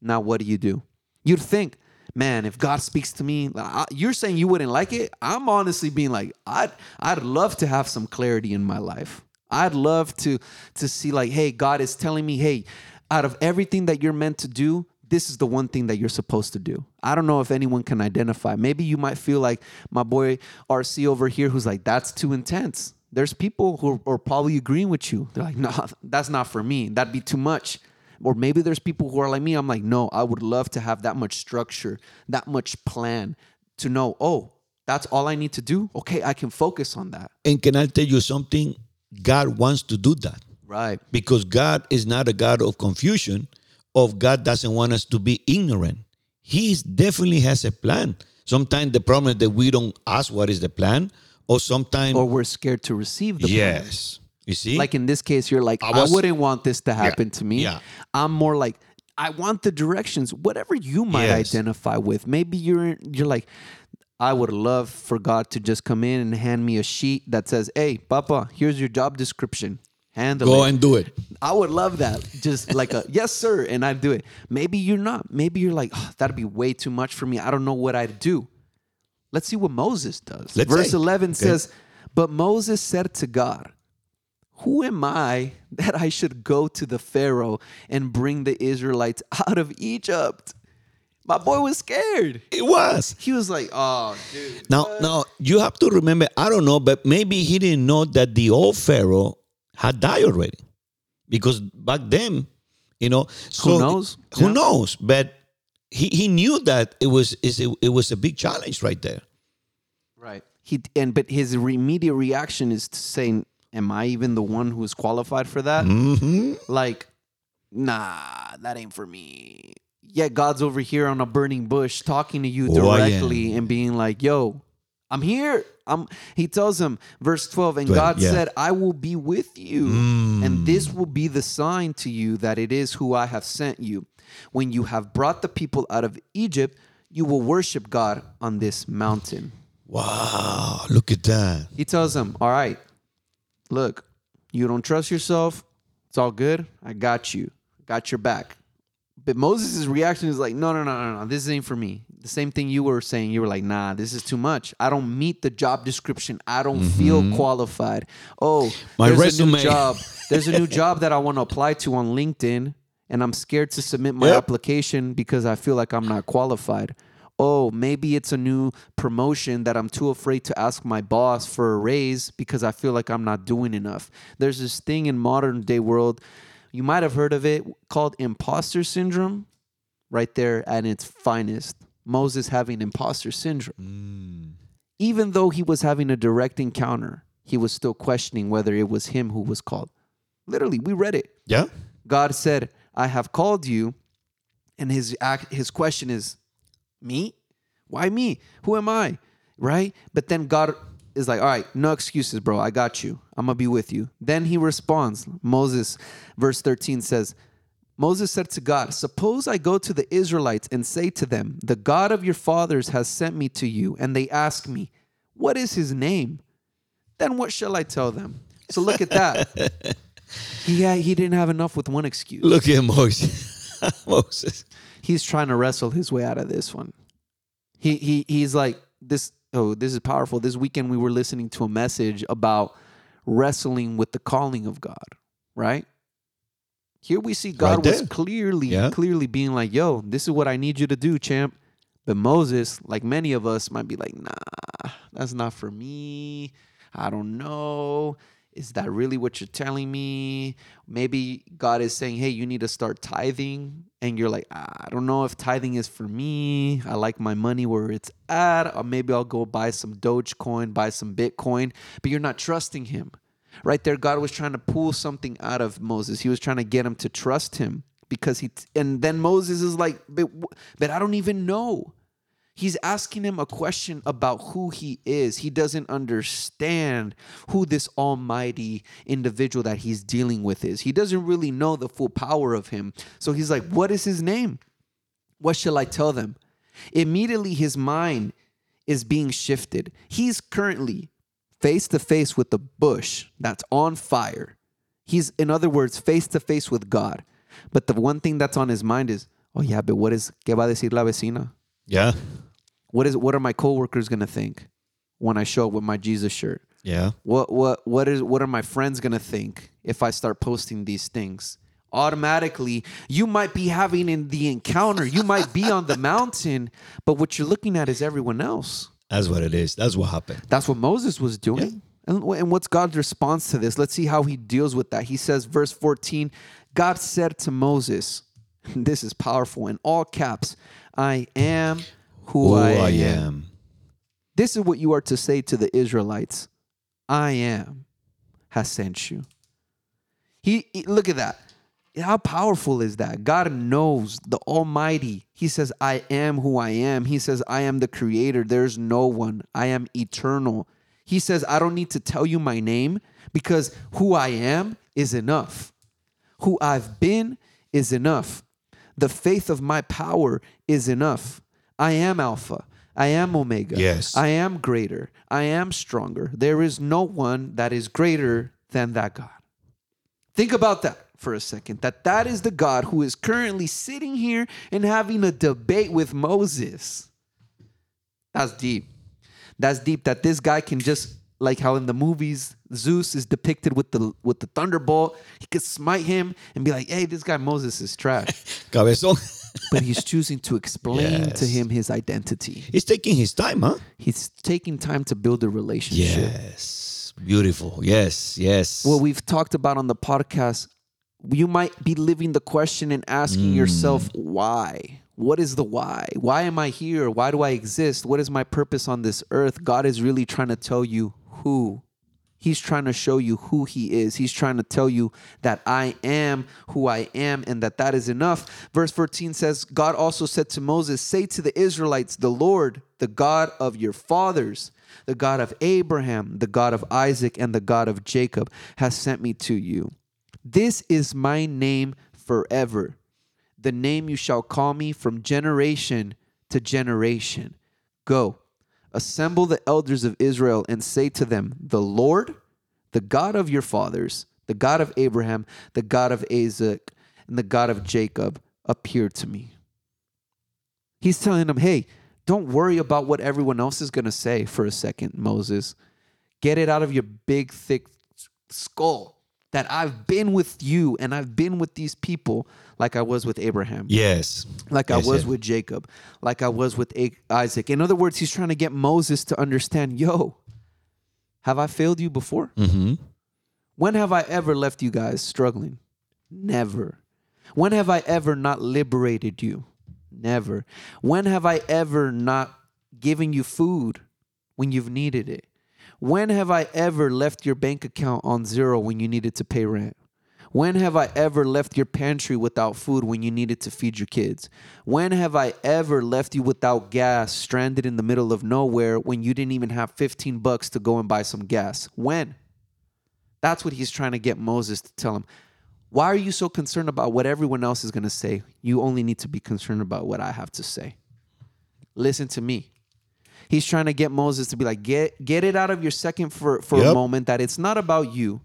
Now what do you do? You'd think, man, if God speaks to me, I- you're saying you wouldn't like it. I'm honestly being like, I'd I'd love to have some clarity in my life. I'd love to to see like, hey, God is telling me, hey, out of everything that you're meant to do, this is the one thing that you're supposed to do. I don't know if anyone can identify. Maybe you might feel like my boy RC over here who's like, that's too intense. There's people who are, probably agreeing with you. They're like, no, that's not for me. That'd be too much. Or maybe there's people who are like me. I'm like, no, I would love to have that much structure, that much plan to know, oh, that's all I need to do. Okay, I can focus on that. and can I tell you something? God wants to do that. Right. because God is not a God of confusion, of God doesn't want us to be ignorant. He definitely has a plan. Sometimes the problem is that we don't ask what is the plan, or sometimes Or we're scared to receive the plan. yes, you see, Like in this case, you're like, I, I wouldn't want this to happen to me. yeah. I'm more like, I want the directions, whatever you might Yes. identify with. Maybe you're you're like, I would love for God to just come in and hand me a sheet that says, Hey, Papa, here's your job description. Handle go it. and do it. I would love that. Just like a yes, sir, and I'd do it. Maybe you're not. Maybe you're like, "Oh, that'd be way too much for me. I don't know what I'd do. Let's see what Moses does. Let's Verse say. 11 Okay. says, But Moses said to God, Who am I that I should go to the Pharaoh and bring the Israelites out of Egypt? My boy was scared. It was. He was like, Oh, dude. Now, now you have to remember. I don't know, but maybe he didn't know that the old Pharaoh had died already, because back then, you know, so knows? Who Yeah. knows? But he, he knew that it was is it, it was a big challenge right there. Right. He and but his re- immediate reaction is to say, "Am I even the one who's qualified for that?" hmm Like, nah, that ain't for me. Yeah, God's over here on a burning bush talking to you Oh, I directly and being like, "Yo, I'm here." I'm. He tells him, verse twelve, and 12, God yeah. said, "I will be with you, mm. and this will be the sign to you that it is who I have sent you. When you have brought the people out of Egypt, you will worship God on this mountain." Wow, look at that. He tells him, All right, look, you don't trust yourself. It's all good. I got you. Got your back. But Moses' reaction is like, No, no, no, no, no. This ain't for me. The same thing you were saying. You were like, Nah, this is too much. I don't meet the job description. I don't feel qualified. Oh, Mm-hmm. My there's a new resume. job. There's a new job that I want to apply to on LinkedIn, and I'm scared to submit my Yep. application because I feel like I'm not qualified. Oh, maybe it's a new promotion that I'm too afraid to ask my boss for a raise because I feel like I'm not doing enough. There's this thing in modern day world, you might have heard of it called imposter syndrome, right there at its finest. Moses having imposter syndrome. Mm. Even though he was having a direct encounter, he was still questioning whether it was him who was called. Literally, we read it. Yeah. God said, "I have called you," and his act, his question is, "Me? Why me? Who am I?" Right? But then God is like, "All right, no excuses, bro. I got you. I'm gonna be with you." Then he responds. Moses, verse 13 says. Moses said to God, Suppose I go to the Israelites and say to them, The God of your fathers has sent me to you, and they ask me, What is his name? Then what shall I tell them? So look at that. he, had, he didn't have enough with one excuse. Look at Moses. Moses. He's trying to wrestle his way out of this one. He, he He's like, this. Oh, this is powerful. This weekend we were listening to a message about wrestling with the calling of God, right? Here we see God Right was clearly, Yeah. clearly being like, yo, this is what I need you to do, champ. But Moses, like many of us, might be like, nah, that's not for me. I don't know. Is that really what you're telling me? Maybe God is saying, hey, you need to start tithing. And you're like, "Ah, I don't know if tithing is for me. I like my money where it's at. Or maybe I'll go buy some Dogecoin, buy some Bitcoin. But you're not trusting him. Right there, God was trying to pull something out of Moses. He was trying to get him to trust him because he, and then Moses is like, but, but I don't even know. He's asking him a question about who he is. He doesn't understand who this almighty individual that he's dealing with is. He doesn't really know the full power of him. So he's like, What is his name? What shall I tell them? Immediately, his mind is being shifted. He's currently face to face with the bush that's on fire. He's, in other words, face to face with God. But the one thing that's on his mind is, oh yeah, but what is, ¿qué va a decir la vecina? Yeah. What is, what are my coworkers gonna think when I show up with my Jesus shirt? Yeah. What, what, what is, what are my friends gonna think if I start posting these things? Automatically, you might be having in the encounter, you might be on the mountain, but what you're looking at is everyone else. That's what it is. That's what happened. That's what Moses was doing. And, and what's God's response to this? Let's see how he deals with that. He says, verse 14, God said to Moses, this is powerful in all caps, I am who Who I, I am. am. This is what you are to say to the Israelites I am has sent you. He, he- look at that. How powerful is that? God knows the Almighty. He says, I am who I am. He says, I am the creator. There's no one. I am eternal. He says, I don't need to tell you my name because who I am is enough. Who I've been is enough. The faith of my power is enough. I am Alpha. I am Omega. Yes. I am greater. I am stronger. There is no one that is greater than that God. Think about that for a second. That that is the God who is currently sitting here and having a debate with Moses. That's deep. That's deep that this guy can just like how in the movies Zeus is depicted with the with the thunderbolt, he could smite him and be like, "Hey, this guy Moses is trash." Cabezón. but he's choosing to explain to him his identity. He's taking his time, huh? He's taking time to build a relationship. Yes. Beautiful. Yes. Yes. What we've talked about on the podcast, you might be living the question and asking hmm. yourself, why? What is the why? Why am I here? Why do I exist? What is my purpose on this earth? God is really trying to tell you who. He's trying to show you who he is. He's trying to tell you that I am who I am and that that is enough. Verse 14 says, God also said to Moses, Say to the Israelites, the Lord, the God of your fathers, the God of Abraham, the God of Isaac, and the God of Jacob has sent me to you. This is my name forever, the name you shall call me from generation to generation. Go, assemble the elders of Israel and say to them, The Lord, the God of your fathers, the God of Abraham, the God of Isaac, and the God of Jacob appeared to me. He's telling them, Hey, don't worry about what everyone else is going to say for a second, Moses. Get it out of your big, thick skull that I've been with you and I've been with these people like I was with Abraham, yes. like I was with Jacob, like I was with Isaac. In other words, he's trying to get Moses to understand yo, have I failed you before? Mm-hmm. When have I ever left you guys struggling? Never. When have I ever not liberated you? Never. When have I ever not given you food when you've needed it? When have I ever left your bank account on zero when you needed to pay rent? When have I ever left your pantry without food when you needed to feed your kids? When have I ever left you without gas, stranded in the middle of nowhere when you didn't even have 15 bucks to go and buy some gas? When? That's what he's trying to get Moses to tell him. Why are you so concerned about what everyone else is going to say? You only need to be concerned about what I have to say. Listen to me. He's trying to get Moses to be like, get get it out of your second for, for a moment that it's not about you,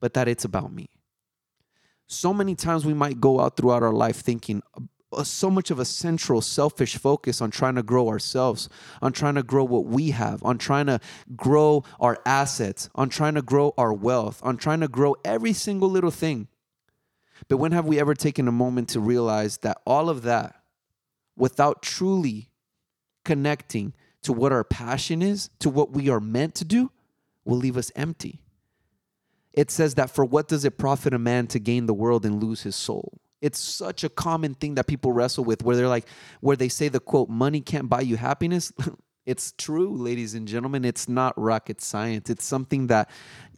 but that it's about me. So many times we might go out throughout our life thinking uh, so much of a central selfish focus on trying to grow ourselves, on trying to grow what we have, on trying to grow our assets, on trying to grow our wealth, on trying to grow every single little thing. But when have we ever taken a moment to realize that all of that, without truly connecting to what our passion is, to what we are meant to do, will leave us empty? It says that for what does it profit a man to gain the world and lose his soul? It's such a common thing that people wrestle with where they're like, where they say the quote, money can't buy you happiness. it's true, ladies and gentlemen. It's not rocket science. It's something that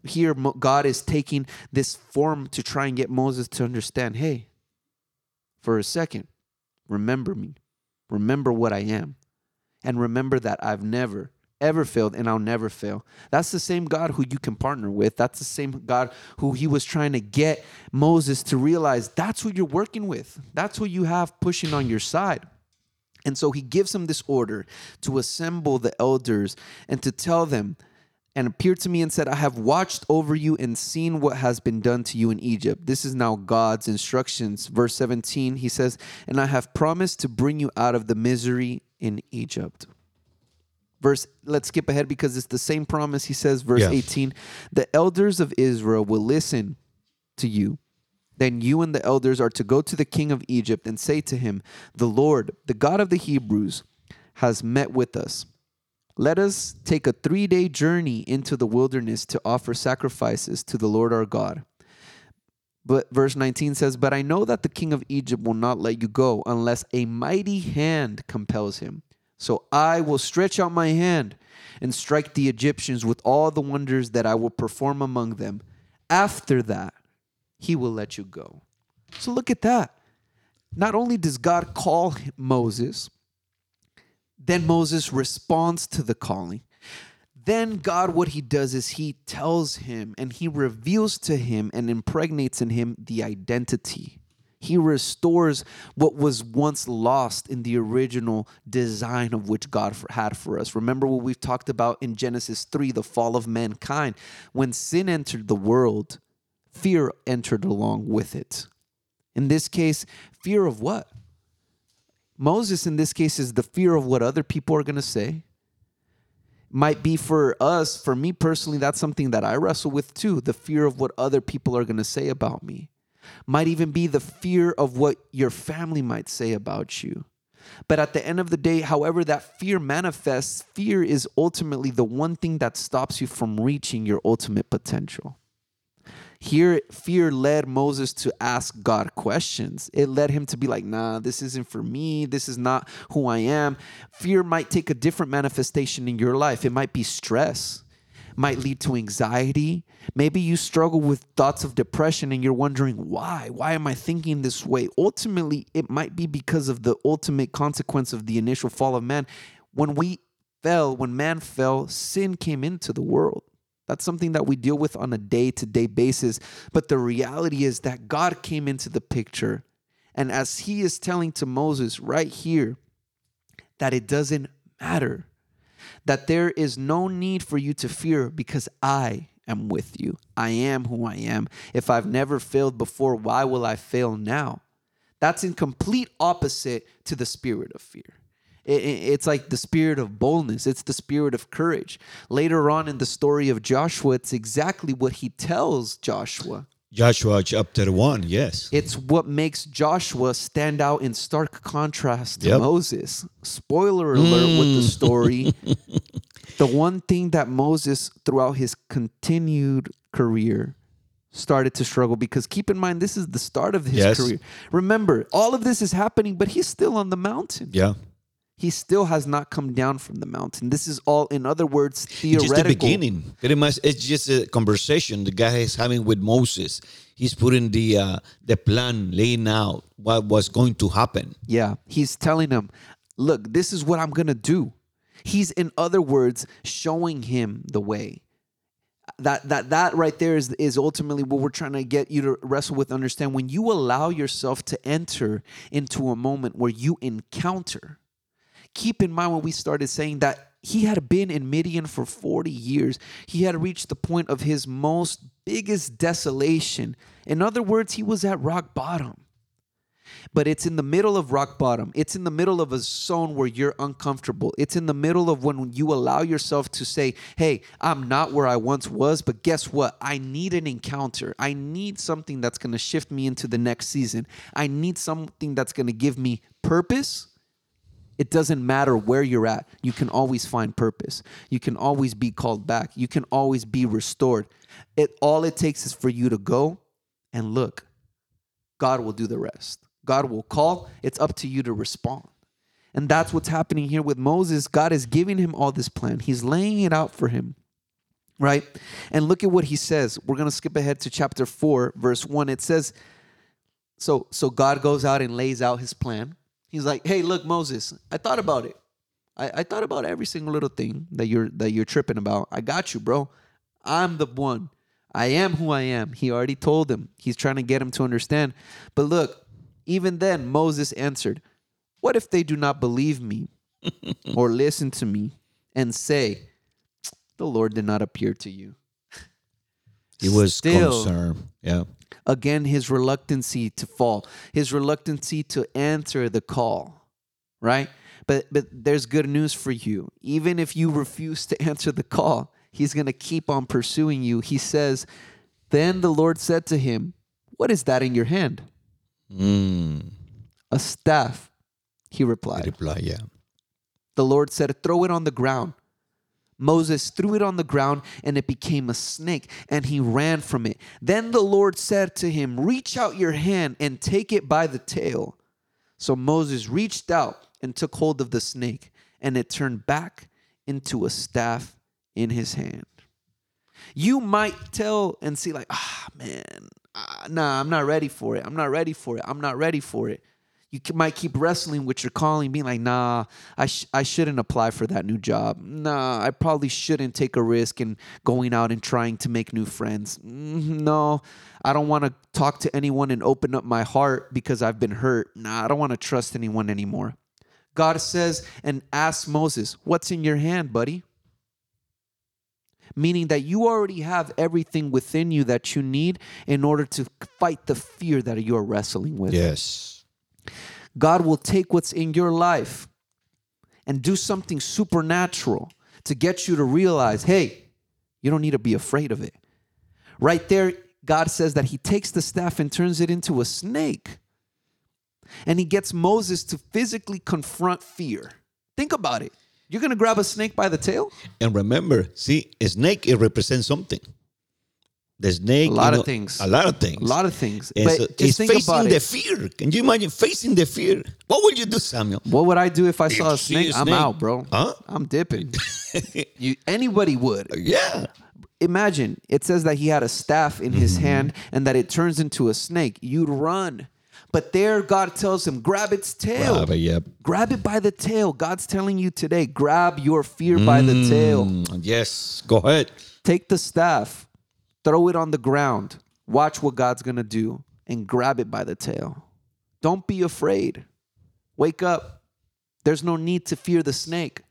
here God is taking this form to try and get Moses to understand hey, for a second, remember me, remember what I am, and remember that I've never, ever failed and I'll never fail. That's the same God who you can partner with. That's the same God who he was trying to get Moses to realize that's who you're working with, that's who you have pushing on your side. And so he gives him this order to assemble the elders and to tell them, and appeared to me and said, I have watched over you and seen what has been done to you in Egypt. This is now God's instructions. Verse 17, he says, And I have promised to bring you out of the misery in Egypt. Verse, let's skip ahead because it's the same promise. He says, verse Yeah. 18, the elders of Israel will listen to you. Then you and the elders are to go to the king of Egypt and say to him, The Lord, the God of the Hebrews, has met with us. Let us take a three day journey into the wilderness to offer sacrifices to the Lord our God. But verse 19 says, But I know that the king of Egypt will not let you go unless a mighty hand compels him. So I will stretch out my hand and strike the Egyptians with all the wonders that I will perform among them. After that, he will let you go. So look at that. Not only does God call Moses, then Moses responds to the calling. Then God, what he does is he tells him and he reveals to him and impregnates in him the identity. He restores what was once lost in the original design of which God had for us. Remember what we've talked about in Genesis 3, the fall of mankind. When sin entered the world, fear entered along with it. In this case, fear of what? Moses, in this case, is the fear of what other people are going to say. Might be for us, for me personally, that's something that I wrestle with too the fear of what other people are going to say about me. Might even be the fear of what your family might say about you. But at the end of the day, however that fear manifests, fear is ultimately the one thing that stops you from reaching your ultimate potential. Here, fear led Moses to ask God questions. It led him to be like, nah, this isn't for me. This is not who I am. Fear might take a different manifestation in your life. It might be stress, might lead to anxiety. Maybe you struggle with thoughts of depression and you're wondering why? Why am I thinking this way? Ultimately, it might be because of the ultimate consequence of the initial fall of man. When we fell, when man fell, sin came into the world. That's something that we deal with on a day to day basis. But the reality is that God came into the picture. And as he is telling to Moses right here, that it doesn't matter, that there is no need for you to fear because I am with you. I am who I am. If I've never failed before, why will I fail now? That's in complete opposite to the spirit of fear. It's like the spirit of boldness, it's the spirit of courage. Later on in the story of Joshua, it's exactly what he tells Joshua. Joshua chapter 1, yes. It's what makes Joshua stand out in stark contrast to yep. Moses. Spoiler alert mm. with the story. the one thing that Moses, throughout his continued career, started to struggle because keep in mind, this is the start of his yes. career. Remember, all of this is happening, but he's still on the mountain. Yeah he still has not come down from the mountain. This is all, in other words, theoretical. It's just the beginning. Pretty much, it's just a conversation the guy is having with Moses. He's putting the uh, the plan, laying out what was going to happen. Yeah, he's telling him, "Look, this is what I'm gonna do." He's, in other words, showing him the way. That that that right there is is ultimately what we're trying to get you to wrestle with. Understand when you allow yourself to enter into a moment where you encounter keep in mind when we started saying that he had been in Midian for 40 years. He had reached the point of his most biggest desolation. In other words, he was at rock bottom. But it's in the middle of rock bottom. It's in the middle of a zone where you're uncomfortable. It's in the middle of when you allow yourself to say, Hey, I'm not where I once was, but guess what? I need an encounter. I need something that's going to shift me into the next season. I need something that's going to give me purpose it doesn't matter where you're at. You can always find purpose. You can always be called back. You can always be restored. It all it takes is for you to go and look. God will do the rest. God will call. It's up to you to respond. And that's what's happening here with Moses. God is giving him all this plan. He's laying it out for him. Right? And look at what he says. We're going to skip ahead to chapter 4, verse 1. It says so so God goes out and lays out his plan He's like, hey, look, Moses, I thought about it. I, I thought about every single little thing that you're that you're tripping about. I got you, bro. I'm the one. I am who I am. He already told him. He's trying to get him to understand. But look, even then, Moses answered, What if they do not believe me or listen to me and say, The Lord did not appear to you? He was Still, concerned. Yeah. Again, his reluctancy to fall, his reluctancy to answer the call, right? But but there's good news for you. Even if you refuse to answer the call, he's going to keep on pursuing you. He says, "Then the Lord said to him, "What is that in your hand?" Mm. A staff, he replied. He replied, yeah. The Lord said, "Throw it on the ground." Moses threw it on the ground and it became a snake, and he ran from it. Then the Lord said to him, Reach out your hand and take it by the tail. So Moses reached out and took hold of the snake, and it turned back into a staff in his hand. You might tell and see, like, ah, man, ah, nah, I'm not ready for it. I'm not ready for it. I'm not ready for it you might keep wrestling with your calling, being like, nah, I, sh- I shouldn't apply for that new job. Nah, I probably shouldn't take a risk in going out and trying to make new friends. Mm, no, I don't want to talk to anyone and open up my heart because I've been hurt. Nah, I don't want to trust anyone anymore. God says and asks Moses, What's in your hand, buddy? Meaning that you already have everything within you that you need in order to fight the fear that you're wrestling with. Yes God will take what's in your life and do something supernatural to get you to realize hey, you don't need to be afraid of it. Right there, God says that He takes the staff and turns it into a snake. and he gets Moses to physically confront fear. Think about it. You're going to grab a snake by the tail? And remember, see, a snake it represents something. The snake, A lot you of things. a lot of things. A lot of things. And But so it's facing the fear. Can you imagine facing the fear? What would you do, Samuel? What would I do if I saw you a snake? I'm out, bro. Huh? I'm dipping. you, anybody would. Yeah. Imagine it says that he had a staff in Mm-hmm. his hand and that it turns into a snake. You'd run. But there, God tells him, grab its tail. Grab it, yeah. Grab it by the tail. God's telling you today, grab your fear by the tail. Mm, yes. Go ahead. Take the staff, throw it on the ground, watch what God's gonna do, and grab it by the tail. Don't be afraid. Wake up. There's no need to fear the snake.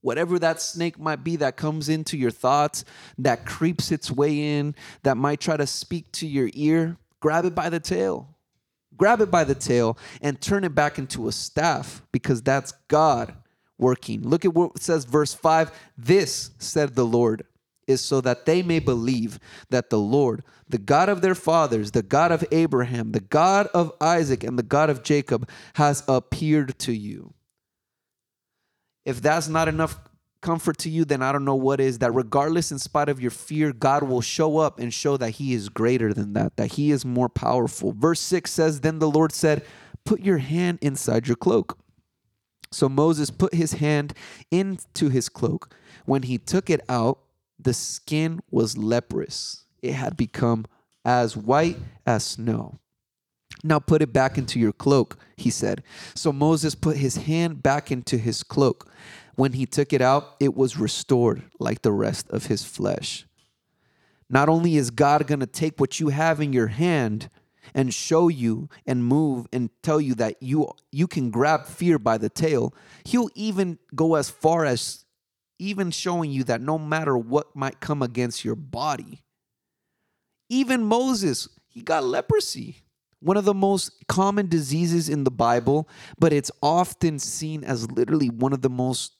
Whatever that snake might be that comes into your thoughts, that creeps its way in, that might try to speak to your ear, grab it by the tail. Grab it by the tail and turn it back into a staff because that's God working. Look at what says, verse 5 This, said the Lord, is so that they may believe that the Lord, the God of their fathers, the God of Abraham, the God of Isaac, and the God of Jacob, has appeared to you. If that's not enough comfort to you, then I don't know what is. That regardless, in spite of your fear, God will show up and show that He is greater than that, that He is more powerful. Verse 6 says, Then the Lord said, Put your hand inside your cloak. So Moses put his hand into his cloak. When he took it out, the skin was leprous. It had become as white as snow. Now put it back into your cloak, he said. So Moses put his hand back into his cloak. When he took it out, it was restored like the rest of his flesh. Not only is God going to take what you have in your hand and show you and move and tell you that you you can grab fear by the tail, he'll even go as far as even showing you that no matter what might come against your body. Even Moses, he got leprosy. One of the most common diseases in the Bible, but it's often seen as literally one of the most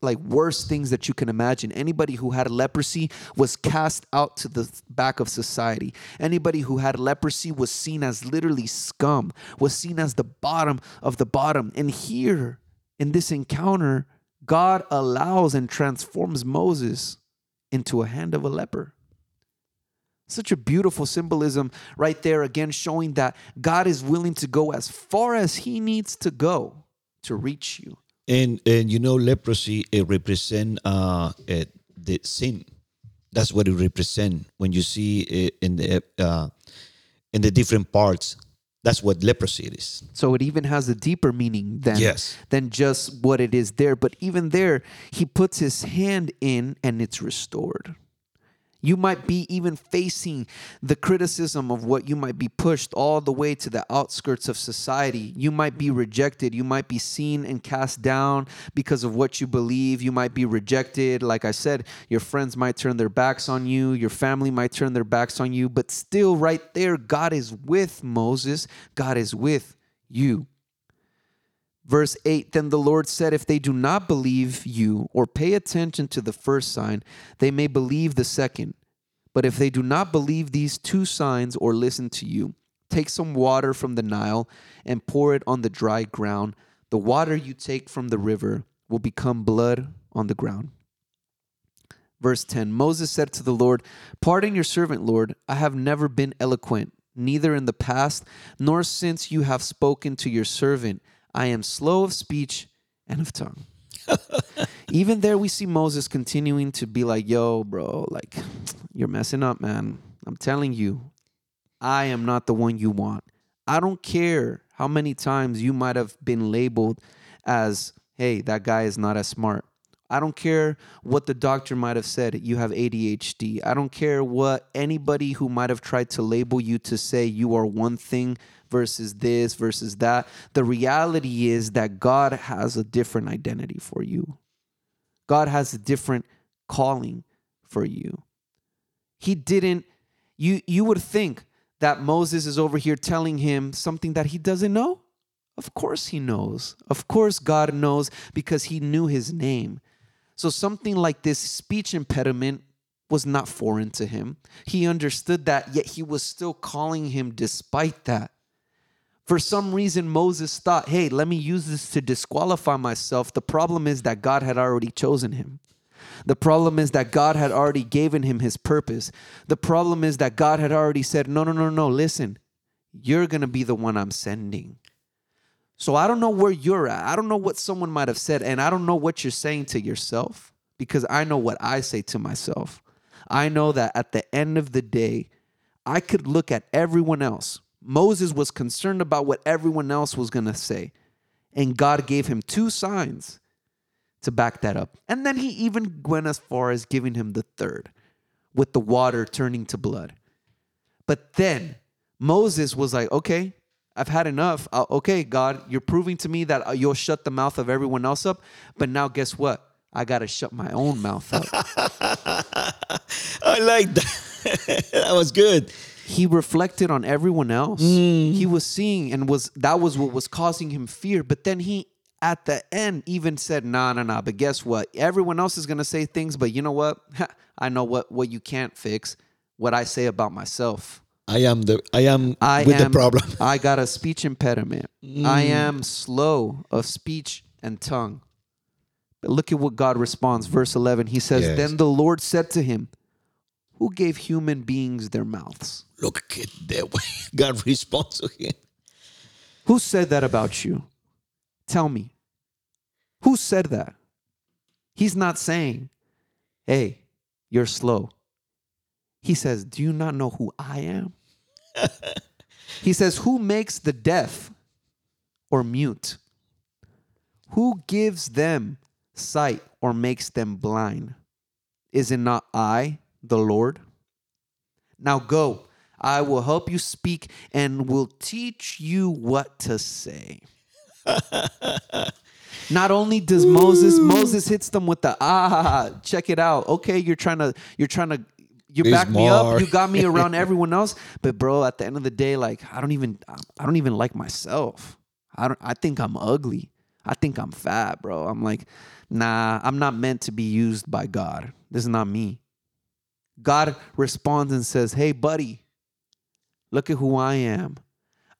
like worst things that you can imagine. Anybody who had leprosy was cast out to the back of society. Anybody who had leprosy was seen as literally scum, was seen as the bottom of the bottom. And here in this encounter, God allows and transforms Moses into a hand of a leper. Such a beautiful symbolism right there, again, showing that God is willing to go as far as He needs to go to reach you. And and you know, leprosy it represent uh it, the sin. That's what it represent when you see it in the uh, in the different parts. That's what leprosy is. So it even has a deeper meaning than Yes. than just what it is there. But even there, he puts his hand in and it's restored. You might be even facing the criticism of what you might be pushed all the way to the outskirts of society. You might be rejected. You might be seen and cast down because of what you believe. You might be rejected. Like I said, your friends might turn their backs on you. Your family might turn their backs on you. But still, right there, God is with Moses. God is with you. Verse 8 Then the Lord said, If they do not believe you or pay attention to the first sign, they may believe the second. But if they do not believe these two signs or listen to you, take some water from the Nile and pour it on the dry ground. The water you take from the river will become blood on the ground. Verse 10 Moses said to the Lord, Pardon your servant, Lord. I have never been eloquent, neither in the past, nor since you have spoken to your servant. I am slow of speech and of tongue. Even there, we see Moses continuing to be like, Yo, bro, like, you're messing up, man. I'm telling you, I am not the one you want. I don't care how many times you might have been labeled as, hey, that guy is not as smart. I don't care what the doctor might have said, you have ADHD. I don't care what anybody who might have tried to label you to say you are one thing versus this versus that. The reality is that God has a different identity for you, God has a different calling for you. He didn't, you, you would think that Moses is over here telling him something that he doesn't know. Of course he knows. Of course God knows because he knew his name. So something like this speech impediment was not foreign to him. He understood that, yet he was still calling him despite that. For some reason, Moses thought, hey, let me use this to disqualify myself. The problem is that God had already chosen him. The problem is that God had already given him his purpose. The problem is that God had already said, no, no, no, no, listen, you're going to be the one I'm sending. So I don't know where you're at. I don't know what someone might have said, and I don't know what you're saying to yourself because I know what I say to myself. I know that at the end of the day, I could look at everyone else. Moses was concerned about what everyone else was going to say, and God gave him two signs to back that up. And then he even went as far as giving him the third with the water turning to blood. But then Moses was like, okay, I've had enough. Uh, okay, God, you're proving to me that uh, you'll shut the mouth of everyone else up. But now, guess what? I got to shut my own mouth up. I like that. that was good. He reflected on everyone else. Mm. He was seeing and was that was what was causing him fear. But then he at the end even said, nah, nah, nah. But guess what? Everyone else is gonna say things, but you know what? I know what what you can't fix. What I say about myself. I am the I am I with am, the problem. I got a speech impediment. I mm. am slow of speech and tongue. But look at what God responds. Verse 11, he says, Yes. Then the Lord said to him, Who gave human beings their mouths? Look at that way God responds to him. Who said that about you? Tell me. Who said that? He's not saying, Hey, you're slow. He says, Do you not know who I am? he says, Who makes the deaf or mute? Who gives them sight or makes them blind? Is it not I, the Lord? Now go, I will help you speak and will teach you what to say. Not only does Moses, Moses hits them with the ah, check it out. Okay, you're trying to, you're trying to, you There's back me up. You got me around everyone else. But bro, at the end of the day, like I don't even, I don't even like myself. I don't. I think I'm ugly. I think I'm fat, bro. I'm like, nah, I'm not meant to be used by God. This is not me. God responds and says, Hey, buddy, look at who I am.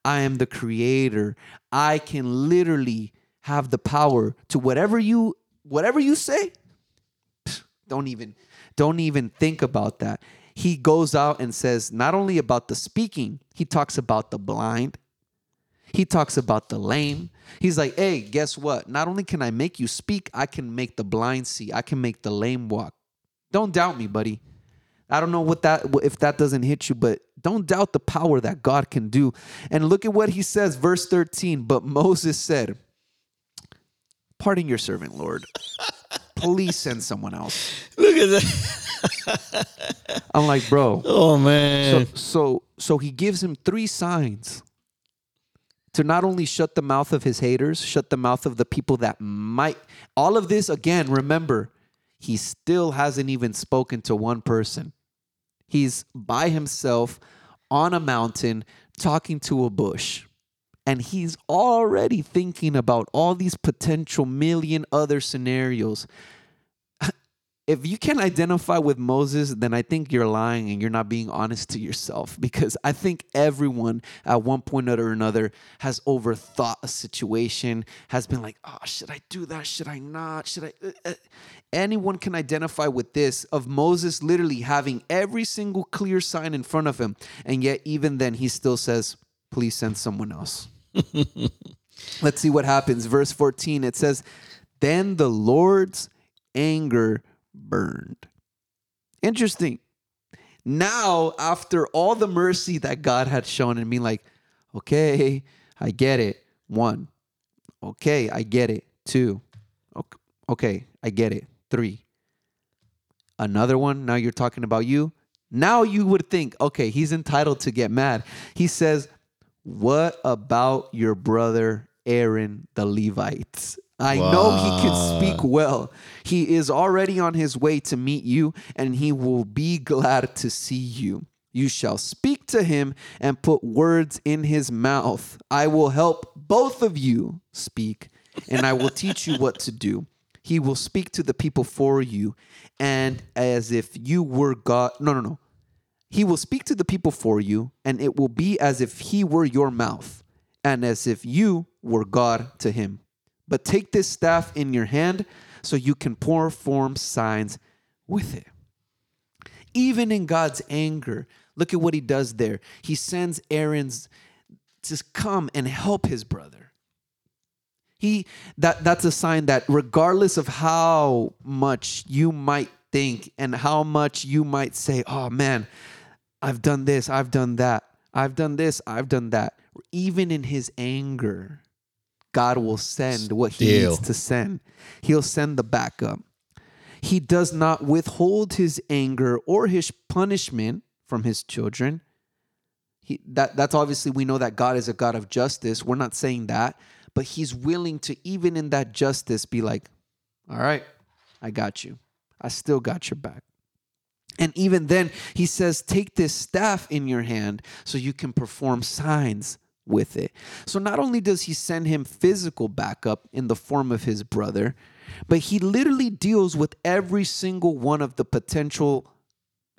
I am the creator. I can literally have the power to whatever you whatever you say. Don't even don't even think about that. He goes out and says not only about the speaking, he talks about the blind. He talks about the lame. He's like, "Hey, guess what? Not only can I make you speak, I can make the blind see. I can make the lame walk. Don't doubt me, buddy. I don't know what that if that doesn't hit you, but don't doubt the power that God can do. And look at what he says, verse 13. But Moses said, Pardon your servant, Lord. Please send someone else. Look at that. I'm like, bro. Oh So man. so so he gives him three signs to not only shut the mouth of his haters, shut the mouth of the people that might all of this again, remember, he still hasn't even spoken to one person. He's by himself on a mountain talking to a bush. And he's already thinking about all these potential million other scenarios. If you can identify with Moses, then I think you're lying and you're not being honest to yourself because I think everyone at one point or another has overthought a situation, has been like, oh, should I do that? Should I not? Should I? Uh, uh, Uh, uh." Anyone can identify with this of Moses literally having every single clear sign in front of him. And yet, even then, he still says, please send someone else. Let's see what happens. Verse 14, it says, Then the Lord's anger burned. Interesting. Now, after all the mercy that God had shown and being like, okay, I get it. One. Okay, I get it. Two. Ok- Okay, I get it. Three. Another one. Now you're talking about you. Now you would think, okay, he's entitled to get mad. He says, What about your brother Aaron the Levites? I know he can speak well. He is already on his way to meet you, and he will be glad to see you. You shall speak to him and put words in his mouth. I will help both of you speak, and I will teach you what to do. He will speak to the people for you, and as if you were God. No, no, no. He will speak to the people for you, and it will be as if he were your mouth. and as if you were God to him. But take this staff in your hand so you can perform signs with it. Even in God's anger, look at what he does there. He sends Aaron's to come and help his brother. He that that's a sign that regardless of how much you might think and how much you might say, "Oh man, I've done this, I've done that. I've done this, I've done that." Even in his anger, God will send what he needs to send. He'll send the backup. He does not withhold his anger or his punishment from his children. He, that that's obviously we know that God is a God of justice. We're not saying that, but he's willing to even in that justice be like, "All right, I got you. I still got your back." And even then, he says, Take this staff in your hand so you can perform signs with it. So not only does he send him physical backup in the form of his brother, but he literally deals with every single one of the potential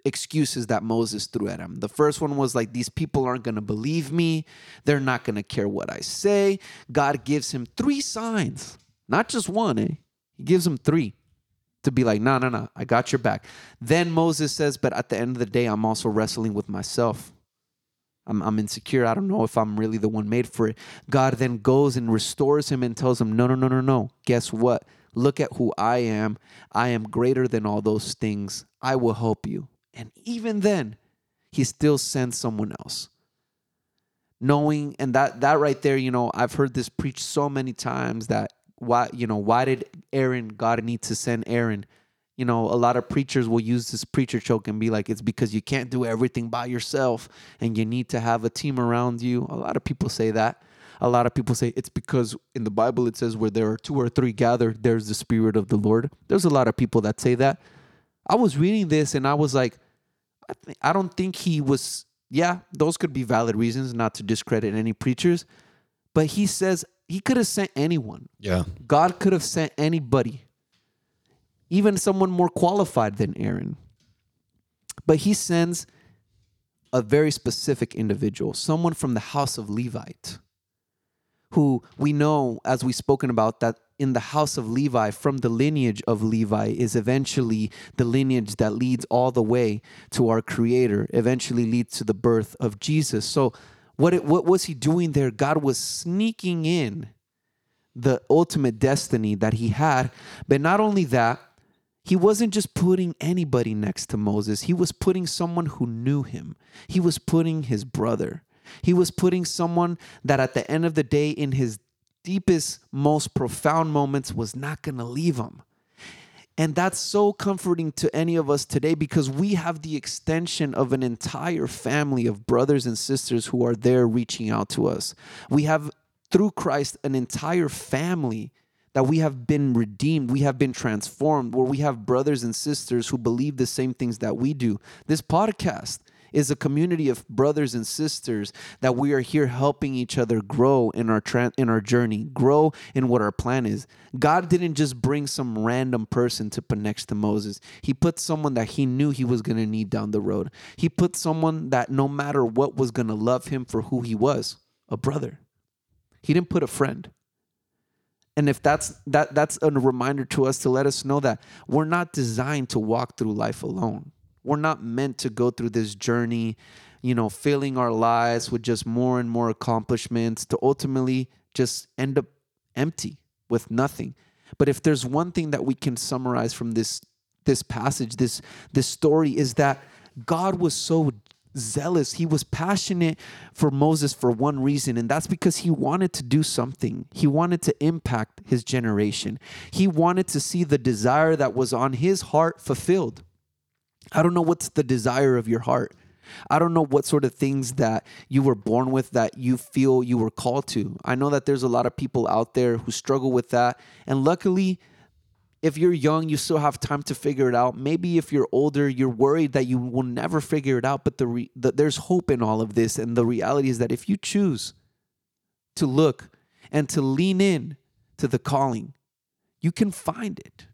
excuses that Moses threw at him. The first one was like, These people aren't going to believe me. They're not going to care what I say. God gives him three signs, not just one, eh? He gives him three to be like, no, no, no, I got your back. Then Moses says, but at the end of the day, I'm also wrestling with myself. I'm, I'm insecure. I don't know if I'm really the one made for it. God then goes and restores him and tells him, no, no, no, no, no. Guess what? Look at who I am. I am greater than all those things. I will help you. And even then, he still sends someone else. Knowing, and that that right there, you know, I've heard this preached so many times that why you know why did aaron god need to send aaron? You know a lot of preachers will use this preacher choke and be like it's because you can't do everything by yourself and you need to have a team around you. A lot of people say that. A lot of people say it's because in the bible it says where there are two or three gathered there's the spirit of the lord. There's a lot of people that say that. I was reading this and i was like i, th- I don't think he was yeah those could be valid reasons not to discredit any preachers but he says he could have sent anyone Yeah. God could have sent anybody, even someone more qualified than Aaron. But he sends a very specific individual, someone from the house of Levite, who we know, as we've spoken about, that in the house of Levi, from the lineage of Levi, is eventually the lineage that leads all the way to our Creator, eventually leads to the birth of Jesus. So, what, it, what was he doing there? God was sneaking in the ultimate destiny that he had. But not only that, he wasn't just putting anybody next to Moses, he was putting someone who knew him. He was putting his brother. He was putting someone that at the end of the day, in his deepest, most profound moments, was not going to leave him. And that's so comforting to any of us today because we have the extension of an entire family of brothers and sisters who are there reaching out to us. We have, through Christ, an entire family that we have been redeemed, we have been transformed, where we have brothers and sisters who believe the same things that we do. This podcast is a community of brothers and sisters that we are here helping each other grow in our tra- in our journey, grow in what our plan is. God didn't just bring some random person to next to Moses. He put someone that he knew he was going to need down the road. He put someone that no matter what was going to love him for who he was, a brother. He didn't put a friend. And if that's that that's a reminder to us to let us know that we're not designed to walk through life alone. We're not meant to go through this journey, you know, filling our lives with just more and more accomplishments to ultimately just end up empty with nothing. But if there's one thing that we can summarize from this this passage, this this story is that God was so zealous. He was passionate for Moses for one reason, and that's because he wanted to do something. He wanted to impact his generation. He wanted to see the desire that was on his heart fulfilled. I don't know what's the desire of your heart. I don't know what sort of things that you were born with that you feel you were called to. I know that there's a lot of people out there who struggle with that. And luckily, if you're young, you still have time to figure it out. Maybe if you're older, you're worried that you will never figure it out. But the, re- the there's hope in all of this, and the reality is that if you choose to look and to lean in to the calling, you can find it.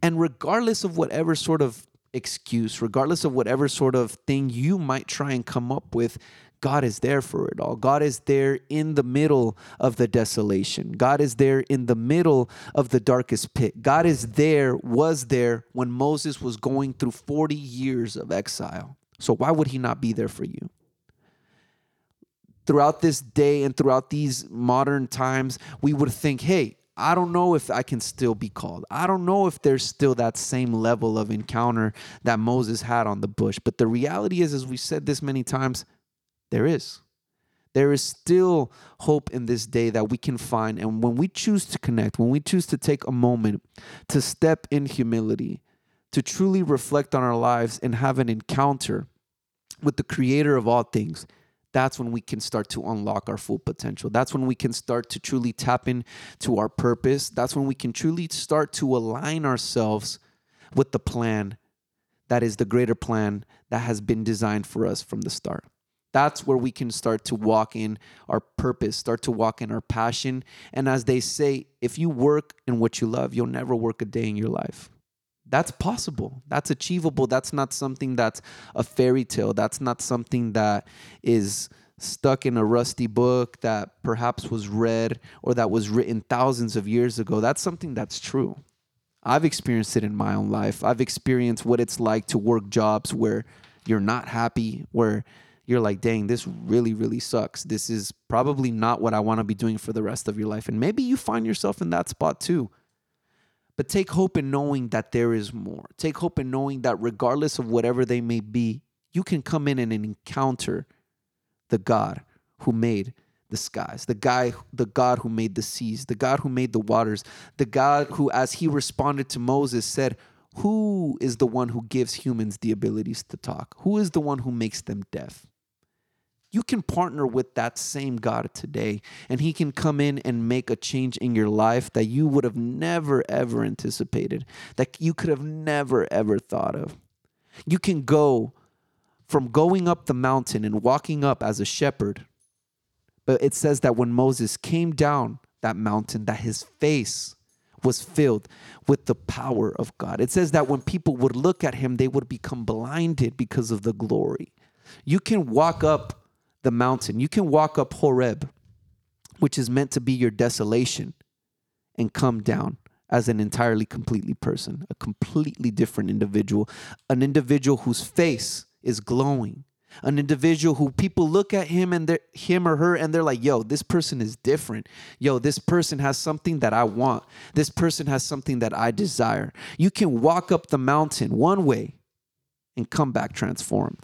And regardless of whatever sort of excuse, regardless of whatever sort of thing you might try and come up with, God is there for it all. God is there in the middle of the desolation. God is there in the middle of the darkest pit. God is there, was there when Moses was going through 40 years of exile. So why would he not be there for you? Throughout this day and throughout these modern times, we would think, hey, I don't know if I can still be called. I don't know if there's still that same level of encounter that Moses had on the bush. But the reality is, as we said this many times, there is. There is still hope in this day that we can find. And when we choose to connect, when we choose to take a moment to step in humility, to truly reflect on our lives and have an encounter with the creator of all things, that's when we can start to unlock our full potential. That's when we can start to truly tap into our purpose. That's when we can truly start to align ourselves with the plan that is the greater plan that has been designed for us from the start. That's where we can start to walk in our purpose, start to walk in our passion. And as they say, if you work in what you love, you'll never work a day in your life. That's possible. That's achievable. That's not something that's a fairy tale. That's not something that is stuck in a rusty book that perhaps was read or that was written thousands of years ago. That's something that's true. I've experienced it in my own life. I've experienced what it's like to work jobs where you're not happy, where you're like, dang, this really, really sucks. This is probably not what I want to be doing for the rest of your life. And maybe you find yourself in that spot too. But take hope in knowing that there is more. Take hope in knowing that regardless of whatever they may be, you can come in and encounter the God who made the skies, the guy, the God who made the seas, the God who made the waters, the God who, as he responded to Moses, said, Who is the one who gives humans the abilities to talk? Who is the one who makes them deaf? You can partner with that same God today, and He can come in and make a change in your life that you would have never, ever anticipated, that you could have never, ever thought of. You can go from going up the mountain and walking up as a shepherd, but it says that when Moses came down that mountain, that his face was filled with the power of God. It says that when people would look at him, they would become blinded because of the glory. You can walk up the mountain. You can walk up Horeb, which is meant to be your desolation, and come down as an entirely completely person, a completely different individual, an individual whose face is glowing, an individual who people look at him and him or her and they're like, yo, this person is different. Yo, this person has something that I want. This person has something that I desire. You can walk up the mountain one way and come back transformed.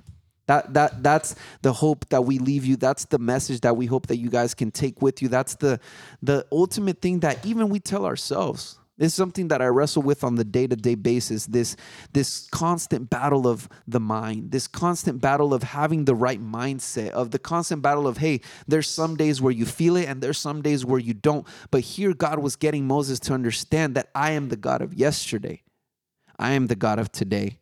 That that that's the hope that we leave you. That's the message that we hope that you guys can take with you. That's the the ultimate thing that even we tell ourselves. This is something that I wrestle with on the day-to-day basis. This this constant battle of the mind, this constant battle of having the right mindset, of the constant battle of, hey, there's some days where you feel it and there's some days where you don't. But here God was getting Moses to understand that I am the God of yesterday. I am the God of today,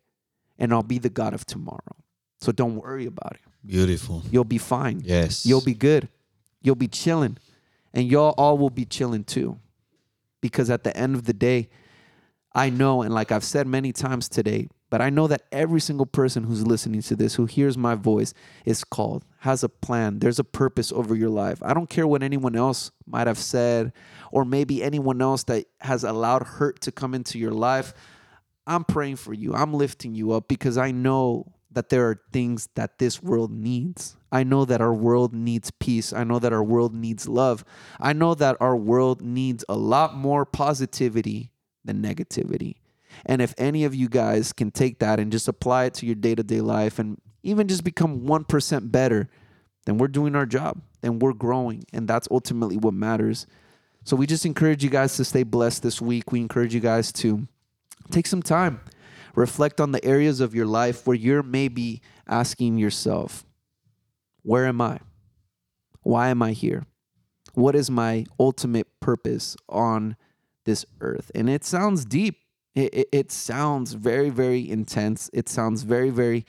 and I'll be the God of tomorrow. So don't worry about it. Beautiful. You'll be fine. Yes. You'll be good. You'll be chilling. And y'all all will be chilling too. Because at the end of the day, I know, and like I've said many times today, but I know that every single person who's listening to this, who hears my voice, is called, has a plan. There's a purpose over your life. I don't care what anyone else might have said, or maybe anyone else that has allowed hurt to come into your life. I'm praying for you. I'm lifting you up because I know that there are things that this world needs. I know that our world needs peace. I know that our world needs love. I know that our world needs a lot more positivity than negativity. And if any of you guys can take that and just apply it to your day to day life and even just become 1% better, then we're doing our job. Then we're growing. And that's ultimately what matters. So we just encourage you guys to stay blessed this week. We encourage you guys to take some time Reflect on the areas of your life where you're maybe asking yourself, Where am I? Why am I here? What is my ultimate purpose on this earth? And it sounds deep. It, it, it sounds very, very intense. It sounds very, very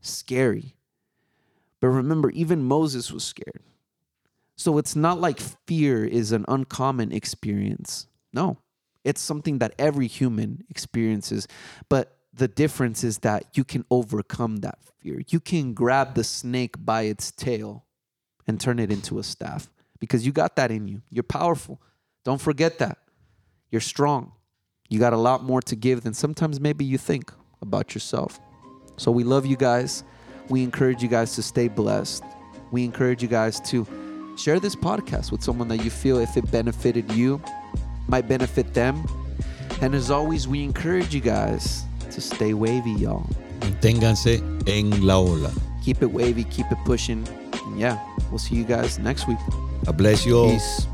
scary. But remember, even Moses was scared. So it's not like fear is an uncommon experience. No, it's something that every human experiences. But the difference is that you can overcome that fear. You can grab the snake by its tail and turn it into a staff because you got that in you. You're powerful. Don't forget that. You're strong. You got a lot more to give than sometimes maybe you think about yourself. So we love you guys. We encourage you guys to stay blessed. We encourage you guys to share this podcast with someone that you feel if it benefited you, might benefit them. And as always, we encourage you guys to stay wavy, y'all. Manténganse en la ola. Keep it wavy, keep it pushing. And yeah, we'll see you guys next week. God bless you all. Peace.